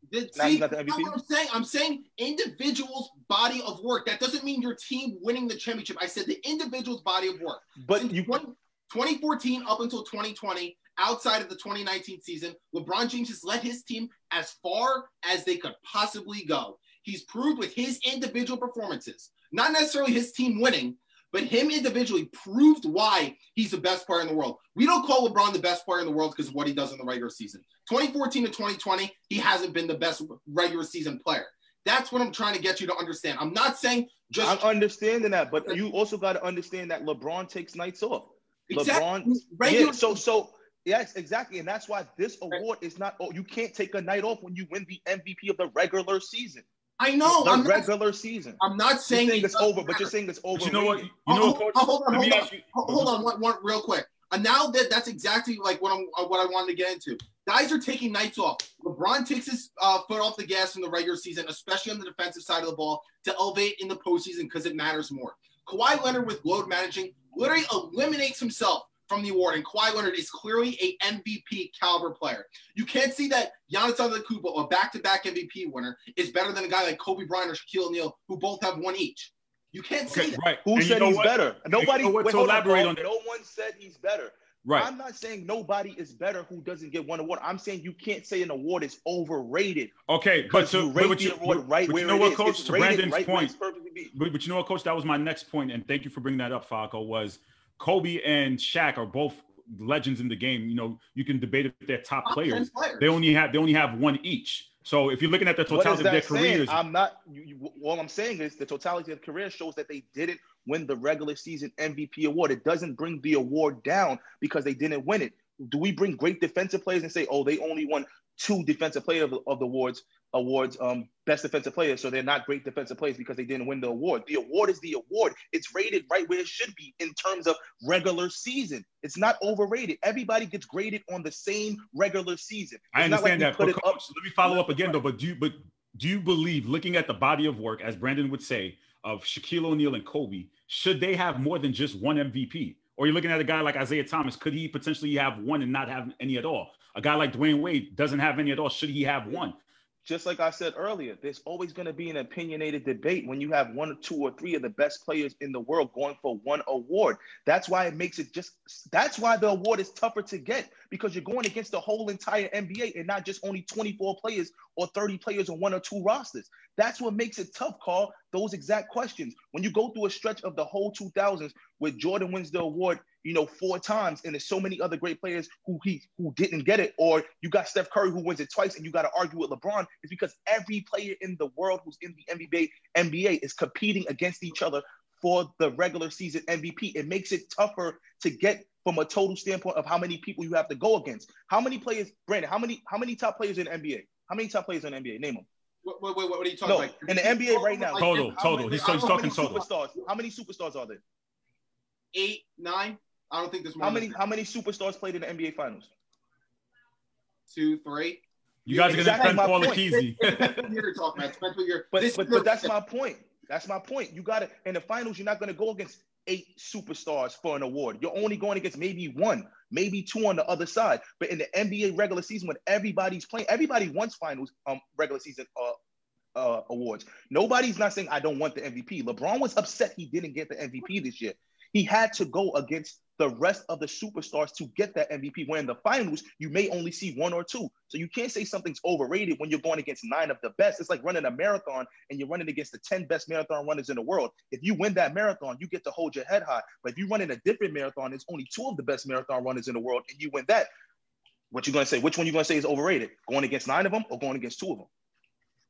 The- see, not what I'm saying. I'm saying individuals' body of work. That doesn't mean your team winning the championship. I said the individual's body of work. But Since you 20 2014 up until 2020, outside of the 2019 season, LeBron James has led his team as far as they could possibly go. He's proved with his individual performances, not necessarily his team winning, but him individually proved why he's the best player in the world. We don't call LeBron the best player in the world because of what he does in the regular season. 2014 to 2020, he hasn't been the best regular season player. That's what I'm trying to get you to understand. I'm not saying just I'm understanding that, but you also got to understand that LeBron takes nights off. Exactly. LeBron, Regular- yeah. So, so yes, exactly, and that's why this award is not. Oh, you can't take a night off when you win the MVP of the regular season. I know. the I'm not, regular season. I'm not You're saying saying it's doesn't over, but you're saying it's over. But you know what? You Oh, know what, coach? oh, hold on, hold on. you- Hold hold on, one, one real quick. And now that that's exactly like what I'm what I wanted to get into. Guys are taking nights off. LeBron takes his uh, foot off the gas in the regular season, especially on the defensive side of the ball, to elevate in the postseason because it matters more. Kawhi Leonard with load managing literally eliminates himself from the award, and Kawhi Leonard is clearly a MVP caliber player. You can't see that Giannis Antetokounmpo, a back-to-back MVP winner, is better than a guy like Kobe Bryant or Shaquille O'Neal, who both have one each. You can't say Okay, that. right. Who And you said know he's what? better? Nobody. you know what, wait, to hold on, elaborate bro. on- No one said he's better. Right. I'm not saying nobody is better who doesn't get one award. I'm saying you can't say an award is overrated Okay, but to you rate but the you, award right but where you know it what, is. Coach? It's To Brandon's right where point, it's perfectly be. But, but you know what, Coach? That was my next point, and thank you for bringing that up, Falco. Was Kobe and Shaq are both legends in the game. You know, you can debate if they're top Top players. players. They only have they only have one each. So if you're looking at the What is totality of their that saying? careers, I'm not. You, you, all I'm saying is the totality of the career shows that they didn't win the regular season MVP award. It doesn't bring the award down because they didn't win it. Do we bring great defensive players and say, oh, they only won two defensive player of, of the awards, awards, um, best defensive players, so they're not great defensive players because they didn't win the award. The award is the award. It's rated right where it should be in terms of regular season. It's not overrated. Everybody gets graded on the same regular season. I It's like understand we that. But coach, up- let me follow up again though. But do you but do you believe, looking at the body of work, as Brandon would say, of Shaquille O'Neal and Kobe, should they have more than just one MVP? Or you're looking at a guy like Isiah Thomas, could he potentially have one and not have any at all? A guy like Dwyane Wade doesn't have any at all. Should he have one? Just like I said earlier, there's always going to be an opinionated debate when you have one or two or three of the best players in the world going for one award. That's why it makes it just that's why the award is tougher to get because you're going against the whole entire NBA and not just only 24 players or 30 players on one or two rosters. That's what makes it tough, Carl. Those exact questions. When you go through a stretch of the whole 2000s where Jordan wins the award, you know, four times, and there's so many other great players who he who didn't get it, or you got Steph Curry who wins it twice, and you got to argue with LeBron. It's because every player in the world who's in the NBA NBA is competing against each other for the regular season MVP. It makes it tougher to get from a total standpoint of how many people you have to go against. How many players, Brandon? How many how many top players in the NBA? How many top players in the NBA? Name them. Wait, wait, wait, what are you talking No, about? in the NBA right now. Total, total. He's- I he's don't talking how many total. Superstars. How many superstars are there? Eight, nine. I don't think there's more. How many that. how many superstars played in the NBA Finals? Two, three. You guys are going my to defend Paul point. Akezi. Depends you're talking about. Depends what you're. But this but, but that's my point. That's my point. You got to in the finals. You're not going to go against eight superstars for an award. You're only going against maybe one, maybe two on the other side. But in the NBA regular season, when everybody's playing, everybody wants finals um regular season uh uh awards. Nobody's not saying I don't want the MVP. LeBron was upset he didn't get the MVP this year. He had to go against the rest of the superstars to get that MVP. When in the finals, you may only see one or two. So you can't say something's overrated when you're going against nine of the best. It's like running a marathon and you're running against the 10 best marathon runners in the world. If you win that marathon, you get to hold your head high. But if you run in a different marathon, it's only two of the best marathon runners in the world, and you win that. What you gonna say? Which one you gonna say is overrated? Going against nine of them or going against two of them?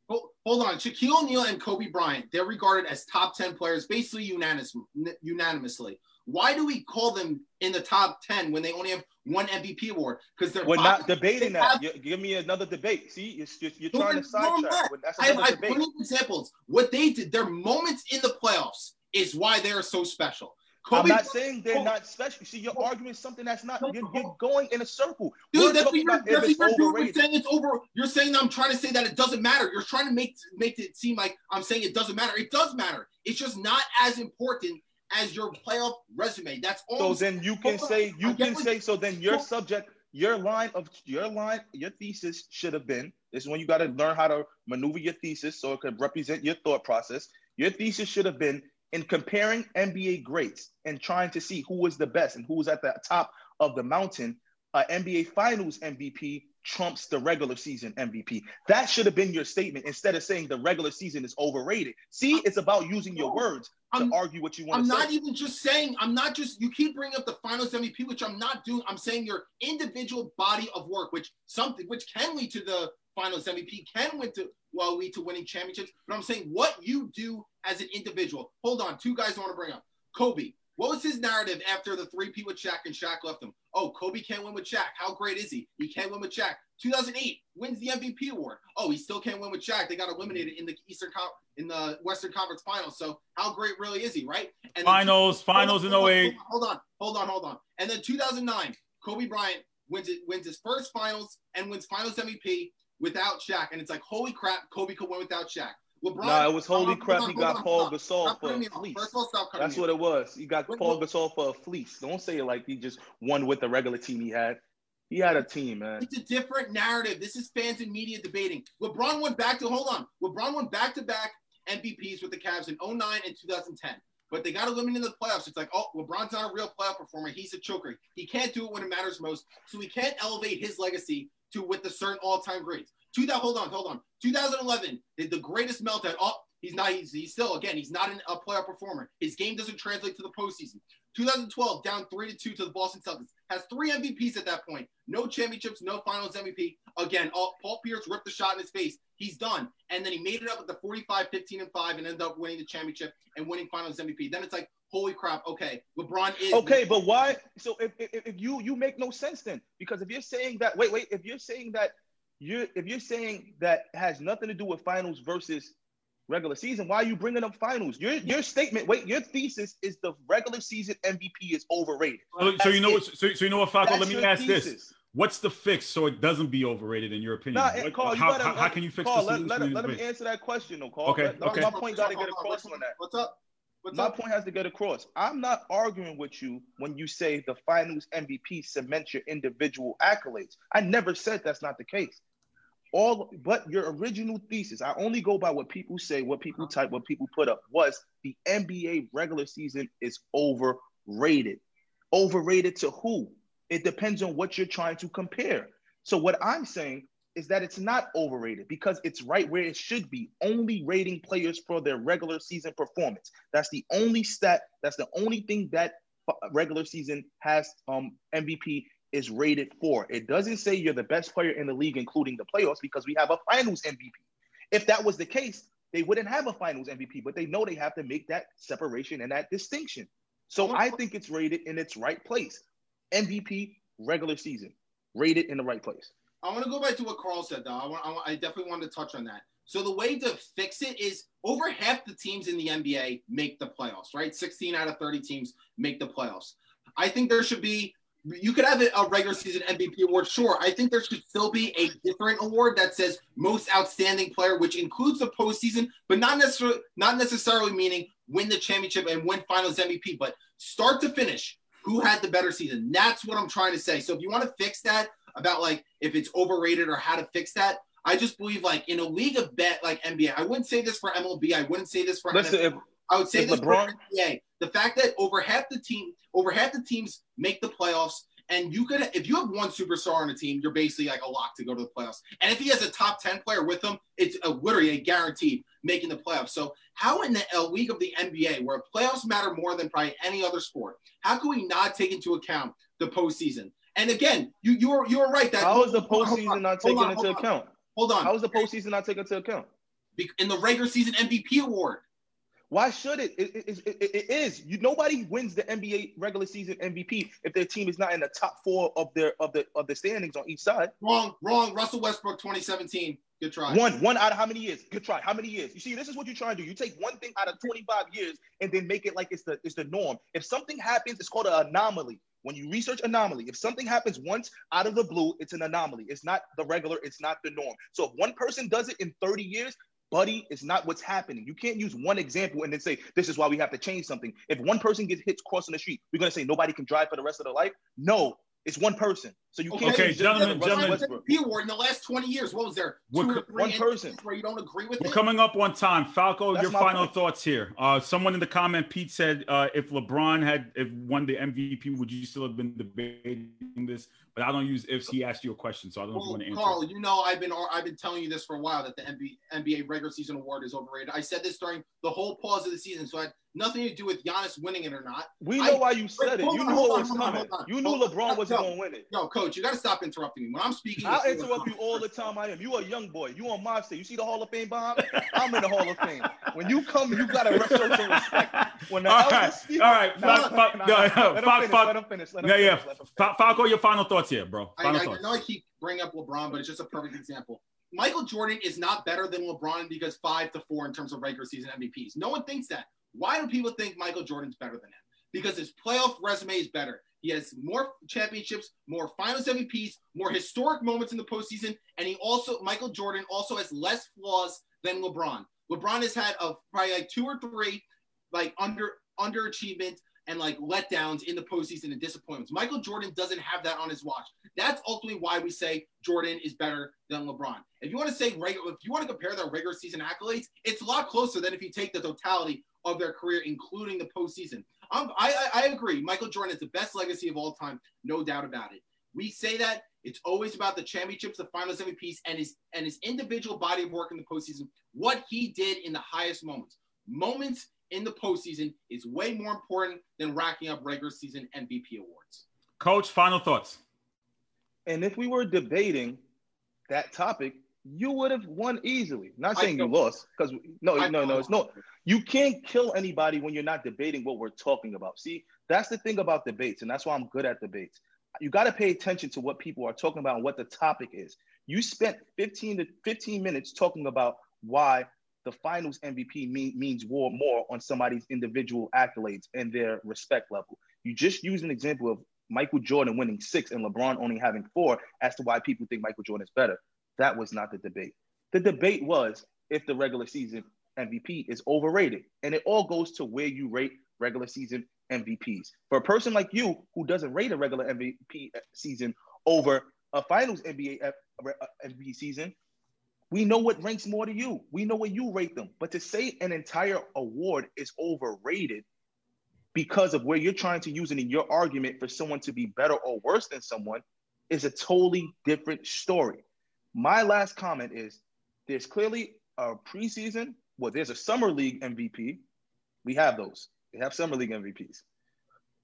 Hold, on. Shaquille O'Neal and Kobe Bryant, they're regarded as top 10 players basically unanimous, unanimously. Why do we call them in the top 10 when they only have one MVP award? Because they're We're not debating They that. have- give me another debate. See, you're, you're, you're trying to I'm sidetrack. That's I have, I have plenty of examples. What they did, their moments in the playoffs is why they are so special. I'm Kobe, not saying they're Kobe- not special. See, you're arguing something that's not. You're, you're going in a circle. Dude, We're that's what you're, that's what you're doing. You're saying it's over. You're saying I'm trying to say that it doesn't matter. You're trying to make make it seem like I'm saying it doesn't matter. It does matter. It's just not as important as your playoff resume. That's all. So then you can say you can say so then your subject your line of your line your thesis should have been this is when you got to learn how to maneuver your thesis so it could represent your thought process. Your thesis should have been in comparing NBA greats and trying to see who was the best and who was at the top of the mountain. Uh, NBA Finals MVP trumps the regular season MVP. That should have been your statement instead of saying the regular season is overrated. See, it's about using your words to I'm- argue what you want I'm to say. not even just saying, I'm not just, you keep bringing up the finals MVP, which I'm not doing. I'm saying your individual body of work, which something, which can lead to the finals MVP, can win to, well, lead to winning championships. But I'm saying what you do as an individual. Hold on, two guys I want to bring up. Kobe, what was his narrative after the three P with Shaq and Shaq left him? Oh, Kobe can't win with Shaq. How great is he? He can't win with Shaq. 2008 wins the MVP award. Oh, he still can't win with Shaq. They got eliminated in the Eastern Con- in the Western Conference Finals. So how great really is he, right? And then- Finals, finals in Hold on, 08. Hold on, hold on, hold on. And then 2009, Kobe Bryant wins it, wins his first finals and wins finals MVP without Shaq. And it's like, holy crap, Kobe could win without Shaq. LeBron. Nah, it was holy on, crap. hold He got hold Paul on. Gasol for a fleece. First of all, stop That's me what off. it was. He got Wait, Paul wait. Gasol for a fleece. Don't say it like he just won with the regular team he had. He had a team, man. It's a different narrative. This is fans and media debating. LeBron went back to hold on. LeBron went back to back MVPs with the Cavs in 09 and 2010. But they got eliminated in the playoffs. It's like, oh, LeBron's not a real playoff performer. He's a choker. He can't do it when it matters most. So he can't elevate his legacy to with the certain all-time greats. 2000, hold on, hold on. 2011 did the greatest meltdown. Oh, he's not. He's, he's still again. He's not an, a playoff performer. His game doesn't translate to the postseason. 2012 down three to two to the Boston Celtics. Has three MVPs at that point. No championships, no Finals MVP. Again, all, Paul Pierce ripped the shot in his face. He's done. And then he made it up with the 45, 15, and five, and ended up winning the championship and winning Finals MVP. Then it's like, holy crap. Okay, LeBron is Okay, but why? So if, if, if you you make no sense then, because if you're saying that, wait, wait, if you're saying that you if you're saying that has nothing to do with finals versus regular season, why are you bringing up finals? Your your statement, wait, your thesis is the regular season MVP is overrated. So, so you know what? So, so you know what, Falco? That's Let me your ask this. What's the fix so it doesn't be overrated in your opinion? Nah, What- Carl, you how, gotta, how, how can you fix Carl, the let, solution? let, him, let him answer that question, though, Carl. Okay, Let- let- okay. My point got to get across on that. What's up? What's My up? point has to get across. I'm not arguing with you when you say the finals MVP cements your individual accolades. I never said that's not the case. All but your original thesis, I only go by what people say, what people type, what people put up, was the NBA regular season is overrated. Overrated to who? It depends on what you're trying to compare. So what I'm saying is that it's not overrated because it's right where it should be, only rating players for their regular season performance. That's the only stat, that's the only thing that regular season has um MVP is rated for. It doesn't say you're the best player in the league, including the playoffs, because we have a finals MVP. If that was the case, they wouldn't have a finals MVP, but they know they have to make that separation and that distinction. So I think it's rated in its right place. MVP, regular season, rated in the right place. I want to go back to what Carl said, though. I, want, I, want, I definitely wanted to touch on that. So the way to fix it is over half the teams in the NBA make the playoffs, right? 16 out of 30 teams make the playoffs. I think there should be. You could have a regular season MVP award, sure. I think there should still be a different award that says most outstanding player, which includes the postseason, but not necessarily not necessarily meaning win the championship and win Finals MVP, but start to finish, who had the better season? That's what I'm trying to say. So if you want to fix that about like if it's overrated or how to fix that, I just believe like in a league of bet like NBA, I wouldn't say this for MLB, I wouldn't say this for Listen, NFL. if I would say this LeBron- for NBA. The fact that over half the team, over half the teams make the playoffs, and you could, if you have one superstar on a team, you're basically like a lock to go to the playoffs. And if he has a top ten player with him, it's a, literally a guaranteed making the playoffs. So how in the a league of the NBA, where playoffs matter more than probably any other sport, how can we not take into account the postseason? And again, you you were you were right that how is the hold on, postseason not taken on, into on. account? Hold on, How is the postseason not taken into account? In the regular season MVP award. Why should it, it, it- it is. You nobody wins the NBA regular season MVP if their team is not in the top four of their of the of the standings on each side. Wrong, wrong. Russell Westbrook, 2017. Good try. One, one out of how many years? Good try. How many years? You see, this is what you try to do. You take one thing out of 25 years and then make it like it's the it's the norm. If something happens, it's called an anomaly. When you research anomaly, if something happens once out of the blue, it's an anomaly. It's not the regular, it's not the norm. So if one person does it in 30 years, buddy, it's not what's happening. You can't use one example and then say, this is why we have to change something. If one person gets hit crossing the street, we're gonna say nobody can drive for the rest of their life. No, it's one person. So you can't Okay, use just gentlemen, gentlemen. Westbrook. MVP award in the last 20 years. What was there? What Two or three one person. where you don't agree with We're it? coming up on time. Falco, That's your final point. thoughts here. Uh, someone in the comment, Pete said, uh, if LeBron had if won the MVP, would you still have been debating this? But I don't use ifs. He asked you a question, so I don't know if you want to answer. Carl, you know I've been I've been telling you this for a while that the NBA, NBA regular season award is overrated. I said this during the whole pause of the season, so it had nothing to do with Giannis winning it or not. We I- know why you said it. You knew hold it was coming. You knew LeBron wasn't going to win it. Yo, coach, you got to stop interrupting me when I'm speaking. I'll interrupt you all the time. I am. You a young boy. You on my stage. You see the Hall of Fame behind me? I'm in the Hall of Fame. When you come, you gotta show some respect. When the All elders right, speak- all right. Nah, Fuck, nah, fuck, nah, no, nah. no, Let him finish, fuck. Let him finish. Let him Yeah, yeah. let him finish. Fa- Falco, your final thoughts here, bro. I, Final I thoughts. know I keep bringing up LeBron, but it's just a perfect example. Michael Jordan is not better than LeBron because five to four in terms of regular season MVPs. No one thinks that. Why do people think Michael Jordan's better than him? Because his playoff resume is better. He has more championships, more finals MVPs, more historic moments in the postseason, and he also Michael Jordan also has less flaws than LeBron. LeBron has had a probably like two or three like under underachievement and like letdowns in the postseason and disappointments. Michael Jordan doesn't have that on his watch. That's ultimately why we say Jordan is better than LeBron. If you want to say regular, if you want to compare their regular season accolades, it's a lot closer than if you take the totality of their career, including the postseason. I, I, I agree. Michael Jordan is the best legacy of all time, no doubt about it. We say that it's always about the championships, the finals MVPs, and his and his individual body of work in the postseason. What he did in the highest moments, moments in the postseason, is way more important than racking up regular season MVP awards. Coach, final thoughts. And if we were debating that topic, you would have won easily. Not saying you lost, because no, I no, no, it's no. You can't kill anybody when you're not debating what we're talking about. See, that's the thing about debates, and that's why I'm good at debates. You got to pay attention to what people are talking about and what the topic is. You spent 15 to 15 minutes talking about why the finals MVP mean, means more, more on somebody's individual accolades and their respect level. You just used an example of Michael Jordan winning six and LeBron only having four as to why people think Michael Jordan is better. That was not the debate. The debate was if the regular season MVP is overrated. And it all goes to where you rate regular season MVPs. For a person like you who doesn't rate a regular MVP season over a finals NBA uh, MVP season, we know what ranks more to you. We know what you rate them. But to say an entire award is overrated because of where you're trying to use it in your argument for someone to be better or worse than someone is a totally different story. My last comment is there's clearly a preseason, well, there's a summer league MVP. We have those. They have summer league MVPs.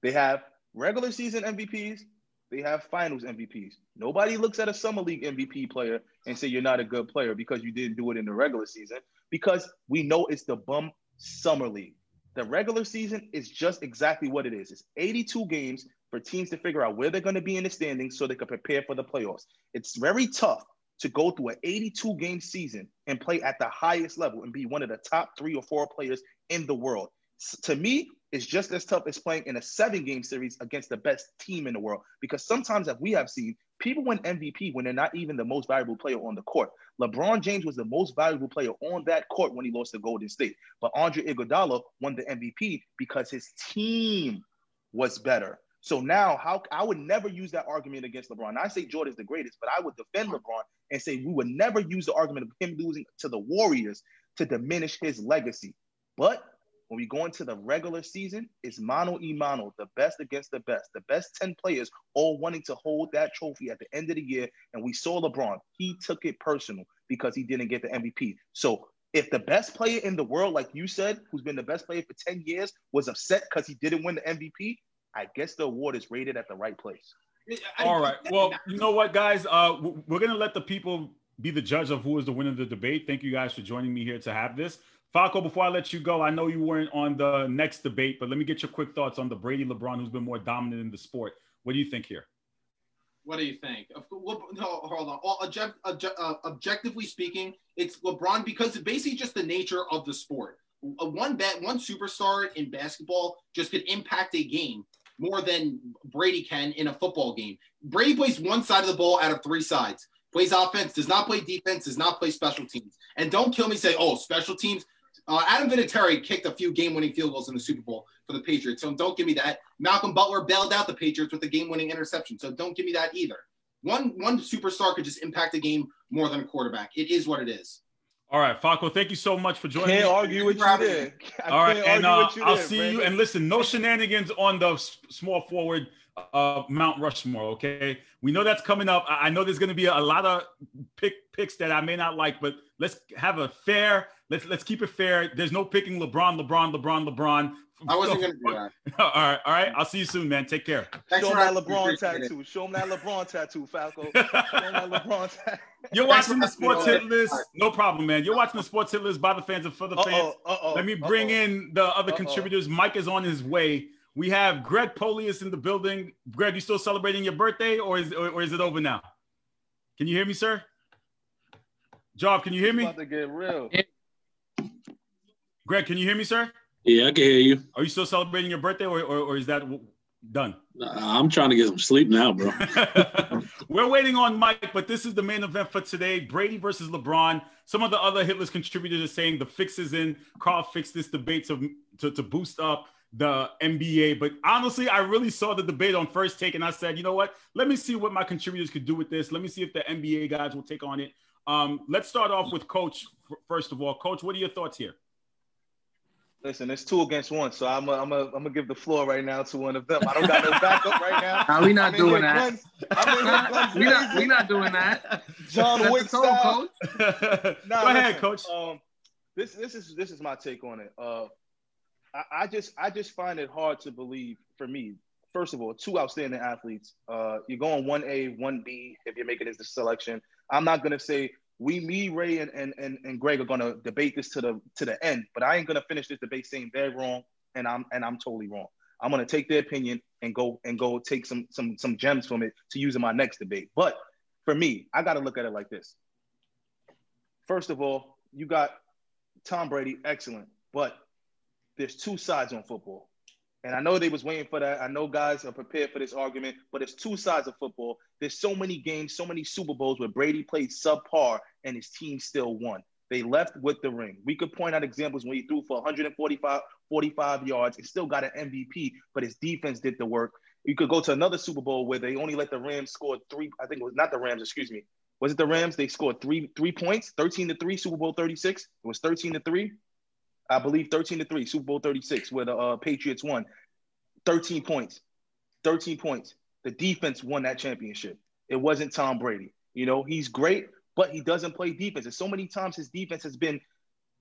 They have regular season MVPs. They have finals MVPs. Nobody looks at a summer league MVP player and say you're not a good player because you didn't do it in the regular season because we know it's the bum summer league. The regular season is just exactly what it is. It's 82 games for teams to figure out where they're going to be in the standings so they can prepare for the playoffs. It's very tough to go through an 82 game season and play at the highest level and be one of the top three or four players in the world. To me, it's just as tough as playing in a seven game series against the best team in the world. Because sometimes, as we have seen, people win MVP when they're not even the most valuable player on the court. LeBron James was the most valuable player on that court when he lost to Golden State. But Andre Iguodala won the MVP because his team was better. So now, how I would never use that argument against LeBron. I say Jordan's the greatest, but I would defend LeBron and say we would never use the argument of him losing to the Warriors to diminish his legacy. But when we go into the regular season, it's mano y mano, the best against the best, the best 10 players all wanting to hold that trophy at the end of the year. And we saw LeBron, he took it personal because he didn't get the MVP. So if the best player in the world, like you said, who's been the best player for 10 years, was upset because he didn't win the MVP, I guess the award is rated at the right place. All right. Well, you know what, guys? Uh, we're gonna let the people be the judge of who is the winner of the debate. Thank you guys for joining me here to have this. Falco, before I let you go, I know you weren't on the next debate, but let me get your quick thoughts on the Brady LeBron, who's been more dominant in the sport. What do you think here? What do you think? No, hold on. Object, object, uh, objectively speaking, it's LeBron because it's basically just the nature of the sport. One bet, one superstar in basketball just could impact a game more than Brady can in a football game. Brady plays one side of the ball out of three sides. Plays offense, does not play defense, does not play special teams. And don't kill me. Say, oh, special teams. Uh, Adam Vinatieri kicked a few game-winning field goals in the Super Bowl for the Patriots, so don't give me that. Malcolm Butler bailed out the Patriots with a game-winning interception, so don't give me that either. One one superstar could just impact a game more than a quarterback. It is what it is. All right, Falco, thank you so much for joining Can't me. argue with you there. All right, and uh, I'll there, see you. And listen, no shenanigans on the small forward uh, Mount Rushmore. Okay, we know that's coming up. I I know there's going to be a lot of pick picks that I may not like, but let's have a fair. Let's let's keep it fair. There's no picking LeBron, LeBron, LeBron, LeBron. I wasn't going to do that. (laughs) all right, all right. I'll see you soon, man. Take care. Thanks Show for him that. LeBron Appreciate it. tattoo. Show him that LeBron tattoo, Falco. (laughs) Show him that LeBron (laughs) tattoo. You're watching for the sports hit me. list. No problem, man. You're watching the sports hit list by the fans and for the fans. Uh-oh, uh-oh, Let me bring uh-oh. in the other Uh-oh. contributors. Mike is on his way. We have Greg Polius in the building. Greg, you still celebrating your birthday, or is or, or is it over now? Can you hear me, sir? Job, can you hear me? About to get real. Greg, can you hear me, sir? Yeah, I can hear you. Are you still celebrating your birthday, or or, or is that done? Uh, I'm trying to get some sleep now, bro. (laughs) We're waiting on Mike, but this is the main event for today Brady versus LeBron. Some of the other hitless contributors are saying the fix is in. Carl fixed this debate to, to, to boost up the NBA. But honestly, I really saw the debate on first take, and I said, you know what? Let me see what my contributors could do with this. Let me see if the NBA guys will take on it. Um, let's start off with Coach. First of all, Coach, what are your thoughts here? Listen, it's two against one, so I'm gonna I'm a, I'm gonna give the floor right now to one of them. I don't got no backup right now. (laughs) Nah, we not I'm doing that. guns- I'm in here (laughs) guns we not we not doing that. (laughs) John Set Wick tone, style. coach. Nah, Go ahead, listen, Coach. Um, this this is this is my take on it. Uh, I, I just I just find it hard to believe for me. First of all, two outstanding athletes. Uh, you're going one A, one B if you're making this selection. I'm not gonna say we, me, Ray, and, and and and Greg are gonna debate this to the to the end, but I ain't gonna finish this debate saying they're wrong and I'm and I'm totally wrong. I'm gonna take their opinion and go and go take some some some gems from it to use in my next debate. But for me, I gotta look at it like this. First of all, you got Tom Brady, excellent, but there's two sides on football. And I know they was waiting for that. I know guys are prepared for this argument, but it's two sides of football. There's so many games, so many Super Bowls where Brady played subpar and his team still won. They left with the ring. We could point out examples when he threw for 145 45 yards and still got an MVP, but his defense did the work. You could go to another Super Bowl where they only let the Rams score three. I think it was not the Rams, excuse me. Was it the Rams? They scored three three points, 13 to 3, Super Bowl 36. It was 13 to 3. I believe 13 to 3, Super Bowl 36, where the uh, Patriots won. 13 points. 13 points. The defense won that championship. It wasn't Tom Brady. You know, he's great, but he doesn't play defense. And so many times his defense has been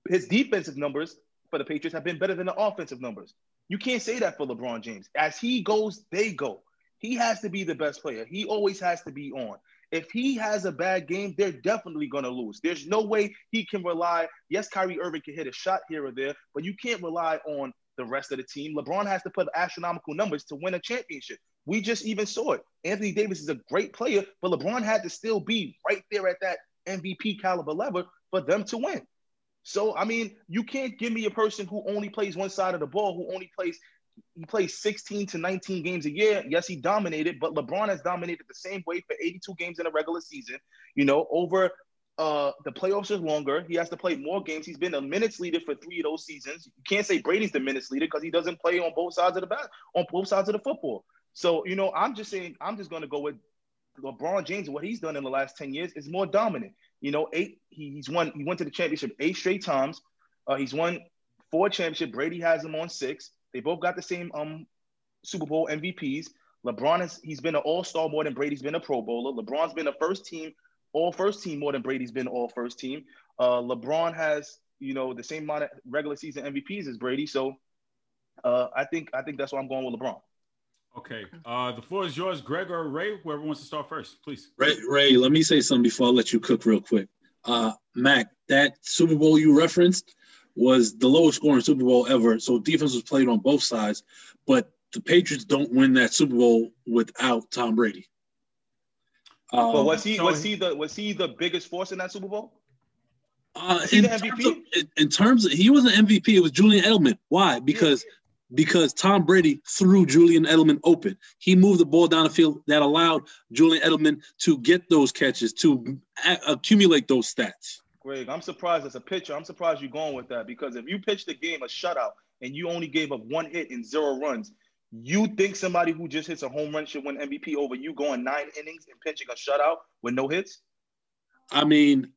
his defensive numbers for the Patriots have been better than the offensive numbers. You can't say that for LeBron James. As he goes, they go. He has to be the best player. He always has to be on. If he has a bad game, they're definitely going to lose. There's no way he can rely. Yes, Kyrie Irving can hit a shot here or there, but you can't rely on the rest of the team. LeBron has to put astronomical numbers to win a championship. We just even saw it. Anthony Davis is a great player, but LeBron had to still be right there at that MVP caliber level for them to win. So, I mean, you can't give me a person who only plays one side of the ball, who only plays he plays 16 to 19 games a year. Yes, he dominated, but LeBron has dominated the same way for 82 games in a regular season. You know, over uh, the playoffs is longer. He has to play more games. He's been a minutes leader for three of those seasons. You can't say Brady's the minutes leader because he doesn't play on both sides of the bat, on both sides of the football. So, you know, I'm just saying, I'm just going to go with LeBron James. What he's done in the last 10 years is more dominant. You know, eight, he's won, he went to the championship eight straight times. Uh, he's won four championship. Brady has him on six. They both got the same um Super Bowl MVPs. LeBron is he's been an all-star more than Brady's been a pro bowler. LeBron's been a first team, all first team more than Brady's been all first team. Uh, LeBron has, you know, the same amount of regular season MVPs as Brady. So uh, I think I think that's why I'm going with LeBron. Okay. Uh, the floor is yours, Greg or Ray, whoever wants to start first, please. Ray, Ray, let me say something before I let you cook real quick. Uh, Mac, that Super Bowl you referenced was the lowest scoring Super Bowl ever. So defense was played on both sides, but the Patriots don't win that Super Bowl without Tom Brady. Um, but was he so was he- he the was he the biggest force in that Super Bowl? Uh, he in, the terms MVP? of, in, in terms of, he was an MVP. It was Julian Edelman. Why? Because because Tom Brady threw Julian Edelman open. He moved the ball down the field that allowed Julian Edelman to get those catches, to a- accumulate those stats. Greg, I'm surprised as a pitcher. I'm surprised you're going with that because if you pitched the game a shutout and you only gave up one hit and zero runs, you think somebody who just hits a home run should win MVP over you going nine innings and pitching a shutout with no hits? I mean,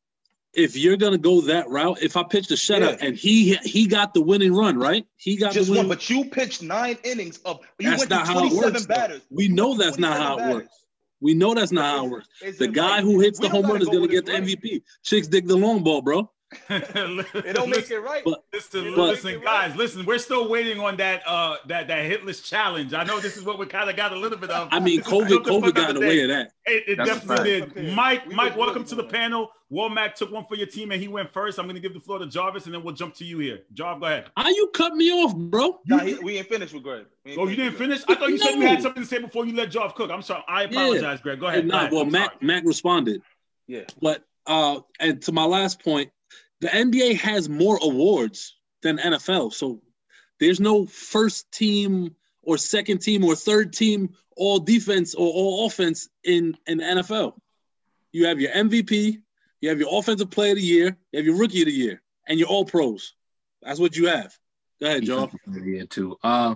if you're gonna go that route, if I pitched a shutout Yeah. and he he got the winning run, right? He got Just the one, but you pitched nine innings of you That's went not to how it works. batters. We You know that's not how it batters. works. We know that's not how it works. The guy who hits the home run is gonna get the. MVP. Chicks dig the long ball, bro. It (laughs) don't make it right. But- Listen, But- listen, guys, listen. We're still waiting on that uh that that hitless challenge. I know this is what we kind of got a little bit of. I mean, This COVID, cooked COVID got in the way of that. It, it definitely fact. did. Okay. Mike, We Mike, welcome to the at it. panel. Womack took one for your team and he went first. I'm going to give the floor to Jarvis and then we'll jump to you here. Jarv, go ahead. Are you cut me off, bro? Nah, he, we ain't finished with Greg. We Oh, you didn't finish? I thought you said you had something to say before you let Jarv cook. I'm sorry. I apologize, Greg. Go ahead. Nah, well, Mac. Mac responded. Yeah. But uh, and to my last point, the NBA has more awards than NFL, so there's no first team or second team or third team all defense or all offense in, in the NFL. You have your MVP, you have your offensive player of the year, you have your rookie of the year, and you're all pros. That's what you have. Go ahead, Joe. Yeah, too. Uh,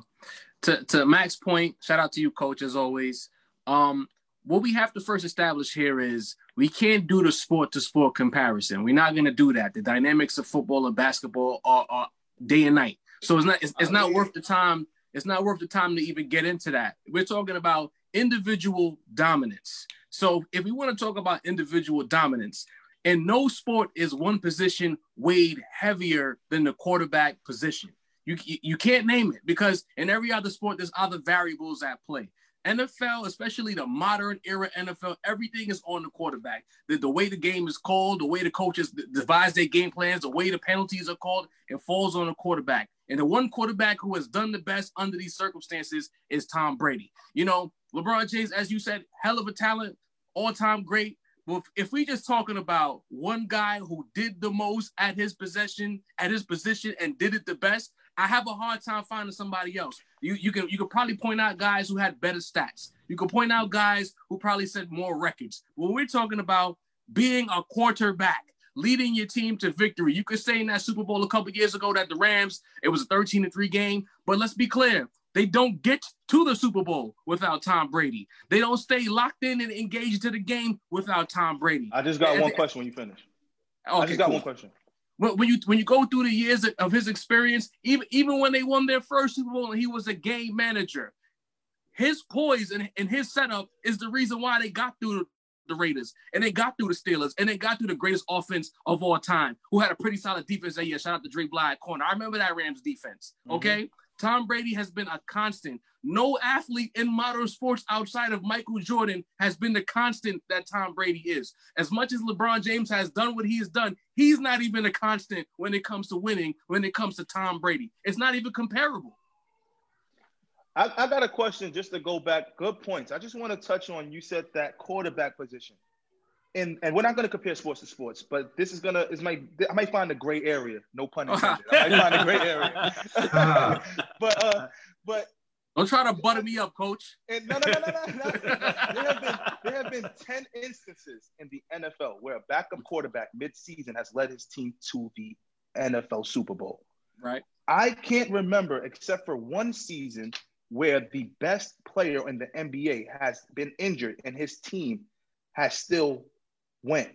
to to Mac's point, shout out to you, coach, as always. Um, what we have to first establish here is we can't do the sport to sport comparison. We're not going to do that. The dynamics of football and basketball are, are day and night. So it's not it's, it's not worth the time. It's not worth the time to even get into that. We're talking about individual dominance. So if we want to talk about individual dominance, and no sport is one position weighed heavier than the quarterback position. You, you can't name it because in every other sport, there's other variables at play. NFL, especially the modern era NFL, everything is on the quarterback. The, the way the game is called, the way the coaches devise their game plans, the way the penalties are called, it falls on the quarterback. And the one quarterback who has done the best under these circumstances is Tom Brady. You know, LeBron James, as you said, hell of a talent, all time great. But if we just talking about one guy who did the most at his possession, at his position, and did it the best, I have a hard time finding somebody else. You you can you can probably point out guys who had better stats. You can point out guys who probably set more records. When we're talking about being a quarterback, leading your team to victory, you could say in that Super Bowl a couple years ago that the Rams it was a 13 to 3 game. But let's be clear, they don't get to the Super Bowl without Tom Brady. They don't stay locked in and engaged to the game without Tom Brady. I just got and one question when you finish. Okay, I just got cool. one question. When, when you when you go through the years of his experience, even even when they won their first Super Bowl and he was a game manager, his poise and, and his setup is the reason why they got through the Raiders and they got through the Steelers and they got through the greatest offense of all time, who had a pretty solid defense that year. Shout out to Dre Bly corner. I remember that Rams defense. Mm-hmm. Okay. Mm-hmm. Tom Brady has been a constant. No athlete in modern sports outside of Michael Jordan has been the constant that Tom Brady is. As much as LeBron James has done what he has done, he's not even a constant when it comes to winning, when it comes to Tom Brady. It's not even comparable. I, I got a question just to go back. Good points. I just want to touch on you said that quarterback position and and we're not going to compare sports to sports, but this is gonna is my I might find a gray area. No pun (laughs) intended. I might find a gray area. (laughs) but uh, but don't try to butter me up, coach. And no, no, no, no, no. no. there have been there have been ten instances in the NFL where a backup quarterback mid-season has led his team to the NFL Super Bowl. Right. I can't remember except for one season where the best player in the NBA has been injured and his team has still went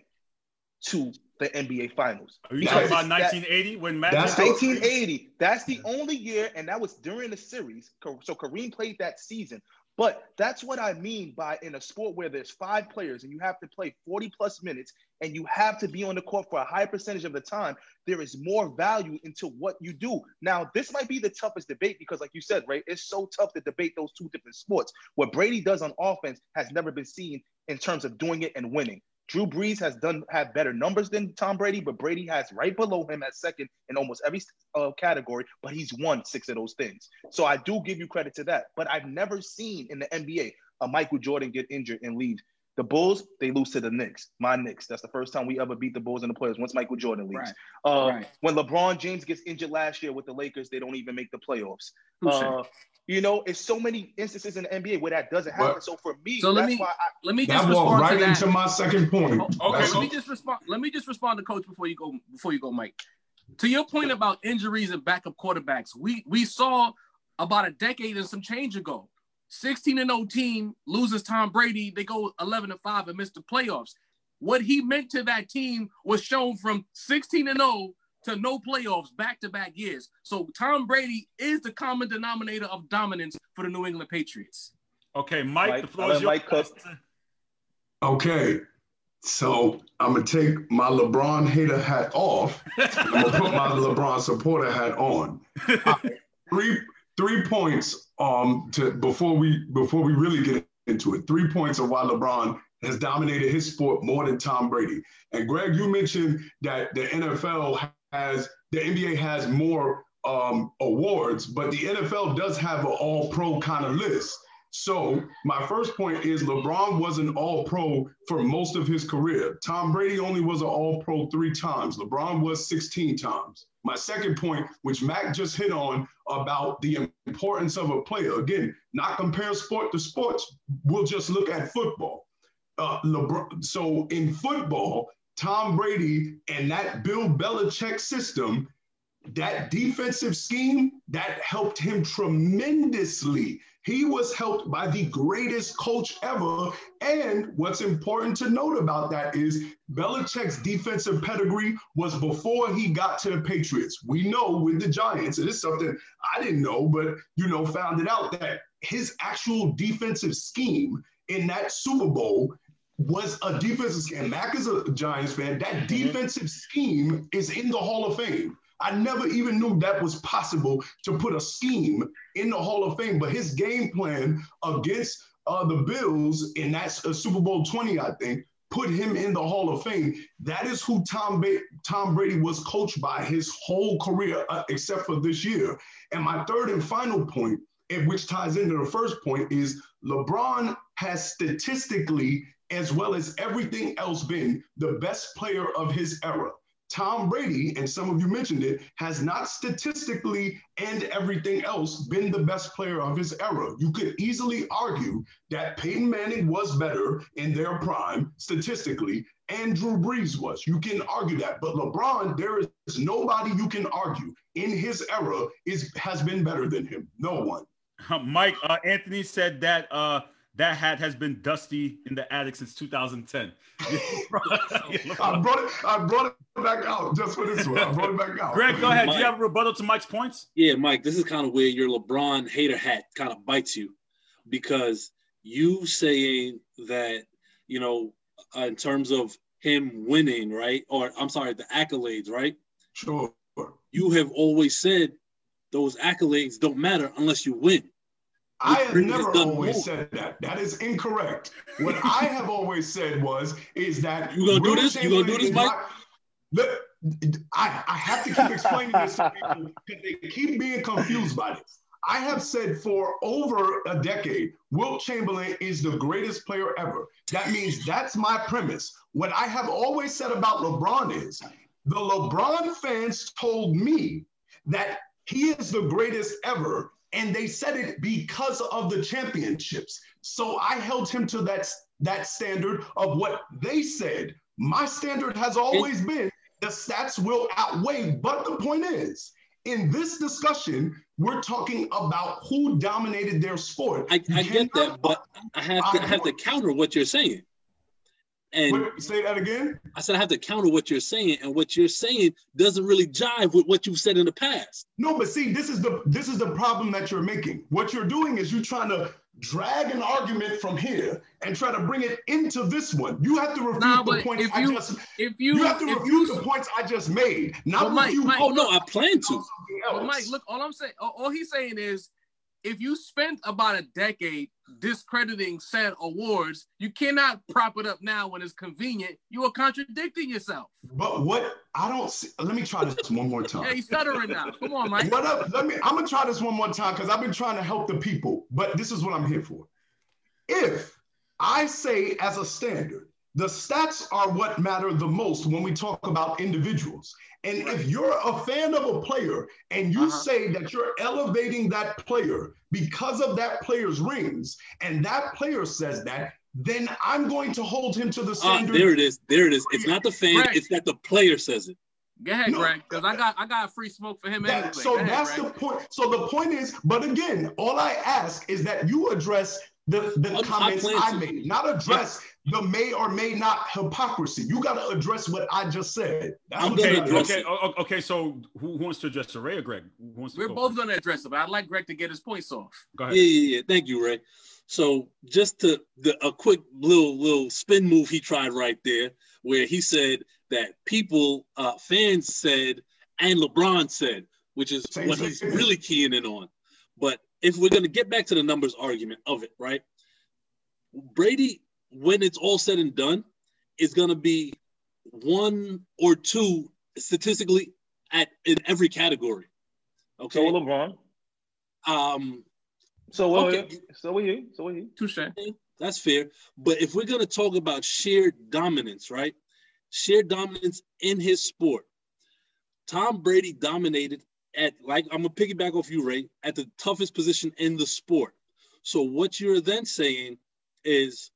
to the NBA Finals. Are you talking about 1980 when Matt? That's 1980. That's the only year, and that was during the series. So Kareem played that season. But that's what I mean by in a sport where there's five players and you have to play 40 plus minutes and you have to be on the court for a high percentage of the time, there is more value into what you do. Now, this might be the toughest debate because, like you said, right, it's so tough to debate those two different sports. What Brady does on offense has never been seen in terms of doing it and winning. Drew Brees has done have better numbers than Tom Brady, but Brady has right below him at second in almost every uh, category. But he's won six of those things, so I do give you credit to that. But I've never seen in the NBA a Michael Jordan get injured and leave. The Bulls, they lose to the Knicks. My Knicks. That's the first time we ever beat the Bulls in the playoffs once Michael Jordan leaves. Right. Uh, right. When LeBron James gets injured last year with the Lakers, they don't even make the playoffs. Uh, you know, it's so many instances in the NBA where that doesn't happen. Well, so for me, so let me I, let me just respond right to into my second point. Oh, okay, let me just respond. Let me just respond to coach before you go before you go, Mike. To your point about injuries and backup quarterbacks, we we saw about a decade and some change ago. 16 and 0 team loses Tom Brady. They go 11 and 5 and miss the playoffs. What he meant to that team was shown from 16 and 0 to no playoffs back to back years. So Tom Brady is the common denominator of dominance for the New England Patriots. Okay, Mike, Mike the floor is yours. Okay, so I'm gonna take my LeBron hater hat off. I'm gonna put my (laughs) LeBron supporter hat on. three three points um to before we before we really get into it. Three points of why LeBron has dominated his sport more than Tom Brady. And Greg, you mentioned that the NFL has the NBA has more um, awards, but the NFL does have an all pro kind of list. So my first point is LeBron was an all pro for most of his career. Tom Brady only was an all pro three times. LeBron was 16 times. My second point, which Mac just hit on about the importance of a player. Again, not compare sport to sports. We'll just look at football. Uh, LeBron, so in football, Tom Brady and that Bill Belichick system, that defensive scheme, that helped him tremendously. He was helped by the greatest coach ever. And what's important to note about that is Belichick's defensive pedigree was before he got to the Patriots. We know with the Giants, and it's something I didn't know, but you know, found it out that his actual defensive scheme in that Super Bowl was a defensive scheme. Mac is a Giants fan. That defensive scheme is in the Hall of Fame. I never even knew that was possible to put a scheme in the Hall of Fame. But his game plan against uh, the Bills in that uh, Super Bowl 20, I think, put him in the Hall of Fame. That is who Tom, ba- Tom Brady was coached by his whole career, uh, except for this year. And my third and final point, point, which ties into the first point, is LeBron has statistically, as well as everything else, been the best player of his era. Tom Brady, and some of you mentioned it, has not statistically and everything else been the best player of his era. You could easily argue that Peyton Manning was better in their prime statistically, and Drew Brees was. You can argue that. But LeBron, there is nobody you can argue in his era is has been better than him. No one. (laughs) Mike, uh, Anthony said that uh, that hat has been dusty in the attic since 2010. (laughs) I brought it. I brought it back out just for this one. I brought it back out. Greg, go ahead. Do you have a rebuttal to Mike's points? Yeah, Mike, this is kind of where your LeBron hater hat kind of bites you because you saying that, you know, uh, in terms of him winning, right? Or I'm sorry, the accolades, right? Sure. You have always said those accolades don't matter unless you win. I have never always said that. That is incorrect. What I have always said was is that You gonna do this? You gonna do this, Mike? Look, I, I have to keep explaining this to people because they keep being confused by this. I have said for over a decade, Wilt Chamberlain is the greatest player ever. That means that's my premise. What I have always said about LeBron is the LeBron fans told me that he is the greatest ever, and they said it because of the championships. So I held him to that, that standard of what they said. My standard has always been the stats will outweigh. But the point is, in this discussion, we're talking about who dominated their sport. I, I get that, but I have to I have to counter what you're saying. And Wait, say that again. I said I have to counter what you're saying, and what you're saying doesn't really jive with what you've said in the past. No, but see, this is the this is the problem that you're making. What you're doing is you're trying to drag an argument from here and try to bring it into this one. You have to refute Nah, the but points if I you- just If you, you have to if refute you, the points I just made, not But Mike, refute Mike- Oh no, I plan to. But Mike, look, all I'm saying, all all he's saying is, if you spent about a decade discrediting said awards, you cannot prop it up now when it's convenient. You are contradicting yourself. But what I don't see, let me try this one more time. Yeah, he's stuttering now. Come on, Mike. What up? Let me. I'm gonna try this one more time because I've been trying to help the people. But this is what I'm here for. If I say as a standard, the stats are what matter the most when we talk about individuals. And if you're a fan of a player and you Uh-huh. say that you're elevating that player because of that player's rings, and that player says that, then I'm going to hold him to the Ah, standard. there it is. There it is. It's not the fan. Right. It's that the player says it. Go ahead, No. Greg, because I got I got a free smoke for him That- anyway. so ahead, that's Greg. the point. So the point is, but again, all I ask is that you address the, the I'm- comments plan I made, not address the may or may not hypocrisy. You got to address what I just said. I'm Okay, address okay, o- o- okay. So who, who wants to address Ray or Greg? Who wants to We're go both going to address it, but I'd like Greg to get his points off. Go Yeah, ahead. yeah, yeah. Thank you, Ray. So just to the a quick little little spin move he tried right there, where he said that people, uh, fans said, and LeBron said, which is Same what thing. he's really keying in on. But if we're gonna get back to the numbers argument of it, right? Brady, when it's all said and done, is gonna be one or two statistically at in every category. Okay. So LeBron. um, So will Okay. so will he. So will he. Touche. That's fair. But if we're going to talk about sheer dominance, right? Sheer dominance in his sport. Tom Brady dominated at like I'm gonna piggyback off you, Ray, at the toughest position in the sport. So what you're then saying is,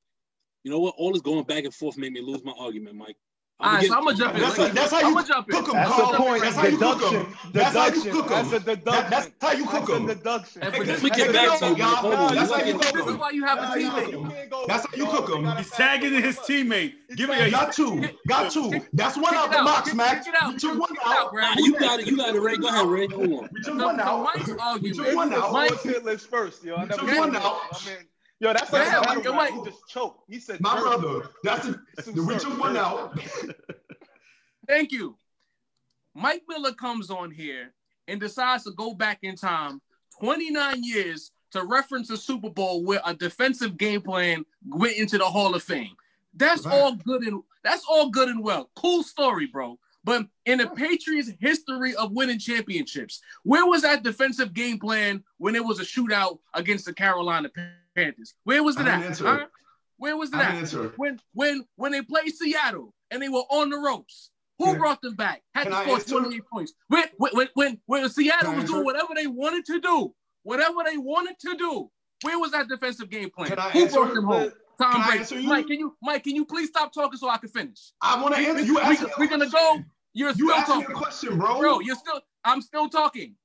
you know what? All this going back and forth made me lose my argument, Mike. All right, so I'm gonna jump in. That's, a, that's how I'm you jump in. cook them, That's Carl. the point. That's how you cook Deduction. them. That's how you Deduction. cook That's a them. deduction. that's how you cook them. deduction. Hey, but Let this- me get back to you, Mike. Hold on. That's how you You cook This is them. why you have a That's how you teammate. cook 'em. That's how you cook 'em. He's tagging his teammate. Give me a Got two. Got two. That's one Kick out the out. box, Kick- Max. kick it out. We took one out, out. Brad. Nah, you got it. You got it, Ray. Go ahead, Ray. Hold on. We took one out. Mike's We took one out. Mike, hit list first, yo. We took one out. I mean, yo, that's Yeah, like a Mike, battle Mike. He just choked. He said, My "Dirt." brother. That's a, we took one out. (laughs) Thank you. Mike Miller comes on here and decides to go back in time 29 years to reference a Super Bowl where a defensive game plan went into the Hall of Fame. That's Right. all good and that's all good and well. Cool story, bro. But in the Patriots' history of winning championships, where was that defensive game plan when it was a shootout against the Carolina Panthers? Where was it at? answer. huh? Where was it at? answer. when when when they played Seattle and they were on the ropes. Who Can- brought them back? Had can to score 28 points. When when when when Seattle Can was doing whatever they wanted to do, whatever they wanted to do, where was that defensive game plan? Can I Who brought them home? Tom Brady. Mike, can you Mike? Can you please stop talking so I can finish? I want to answer. we, You asked we, we're gonna go. You're You still asked me a talking, question, bro. bro. You're still. I'm still talking.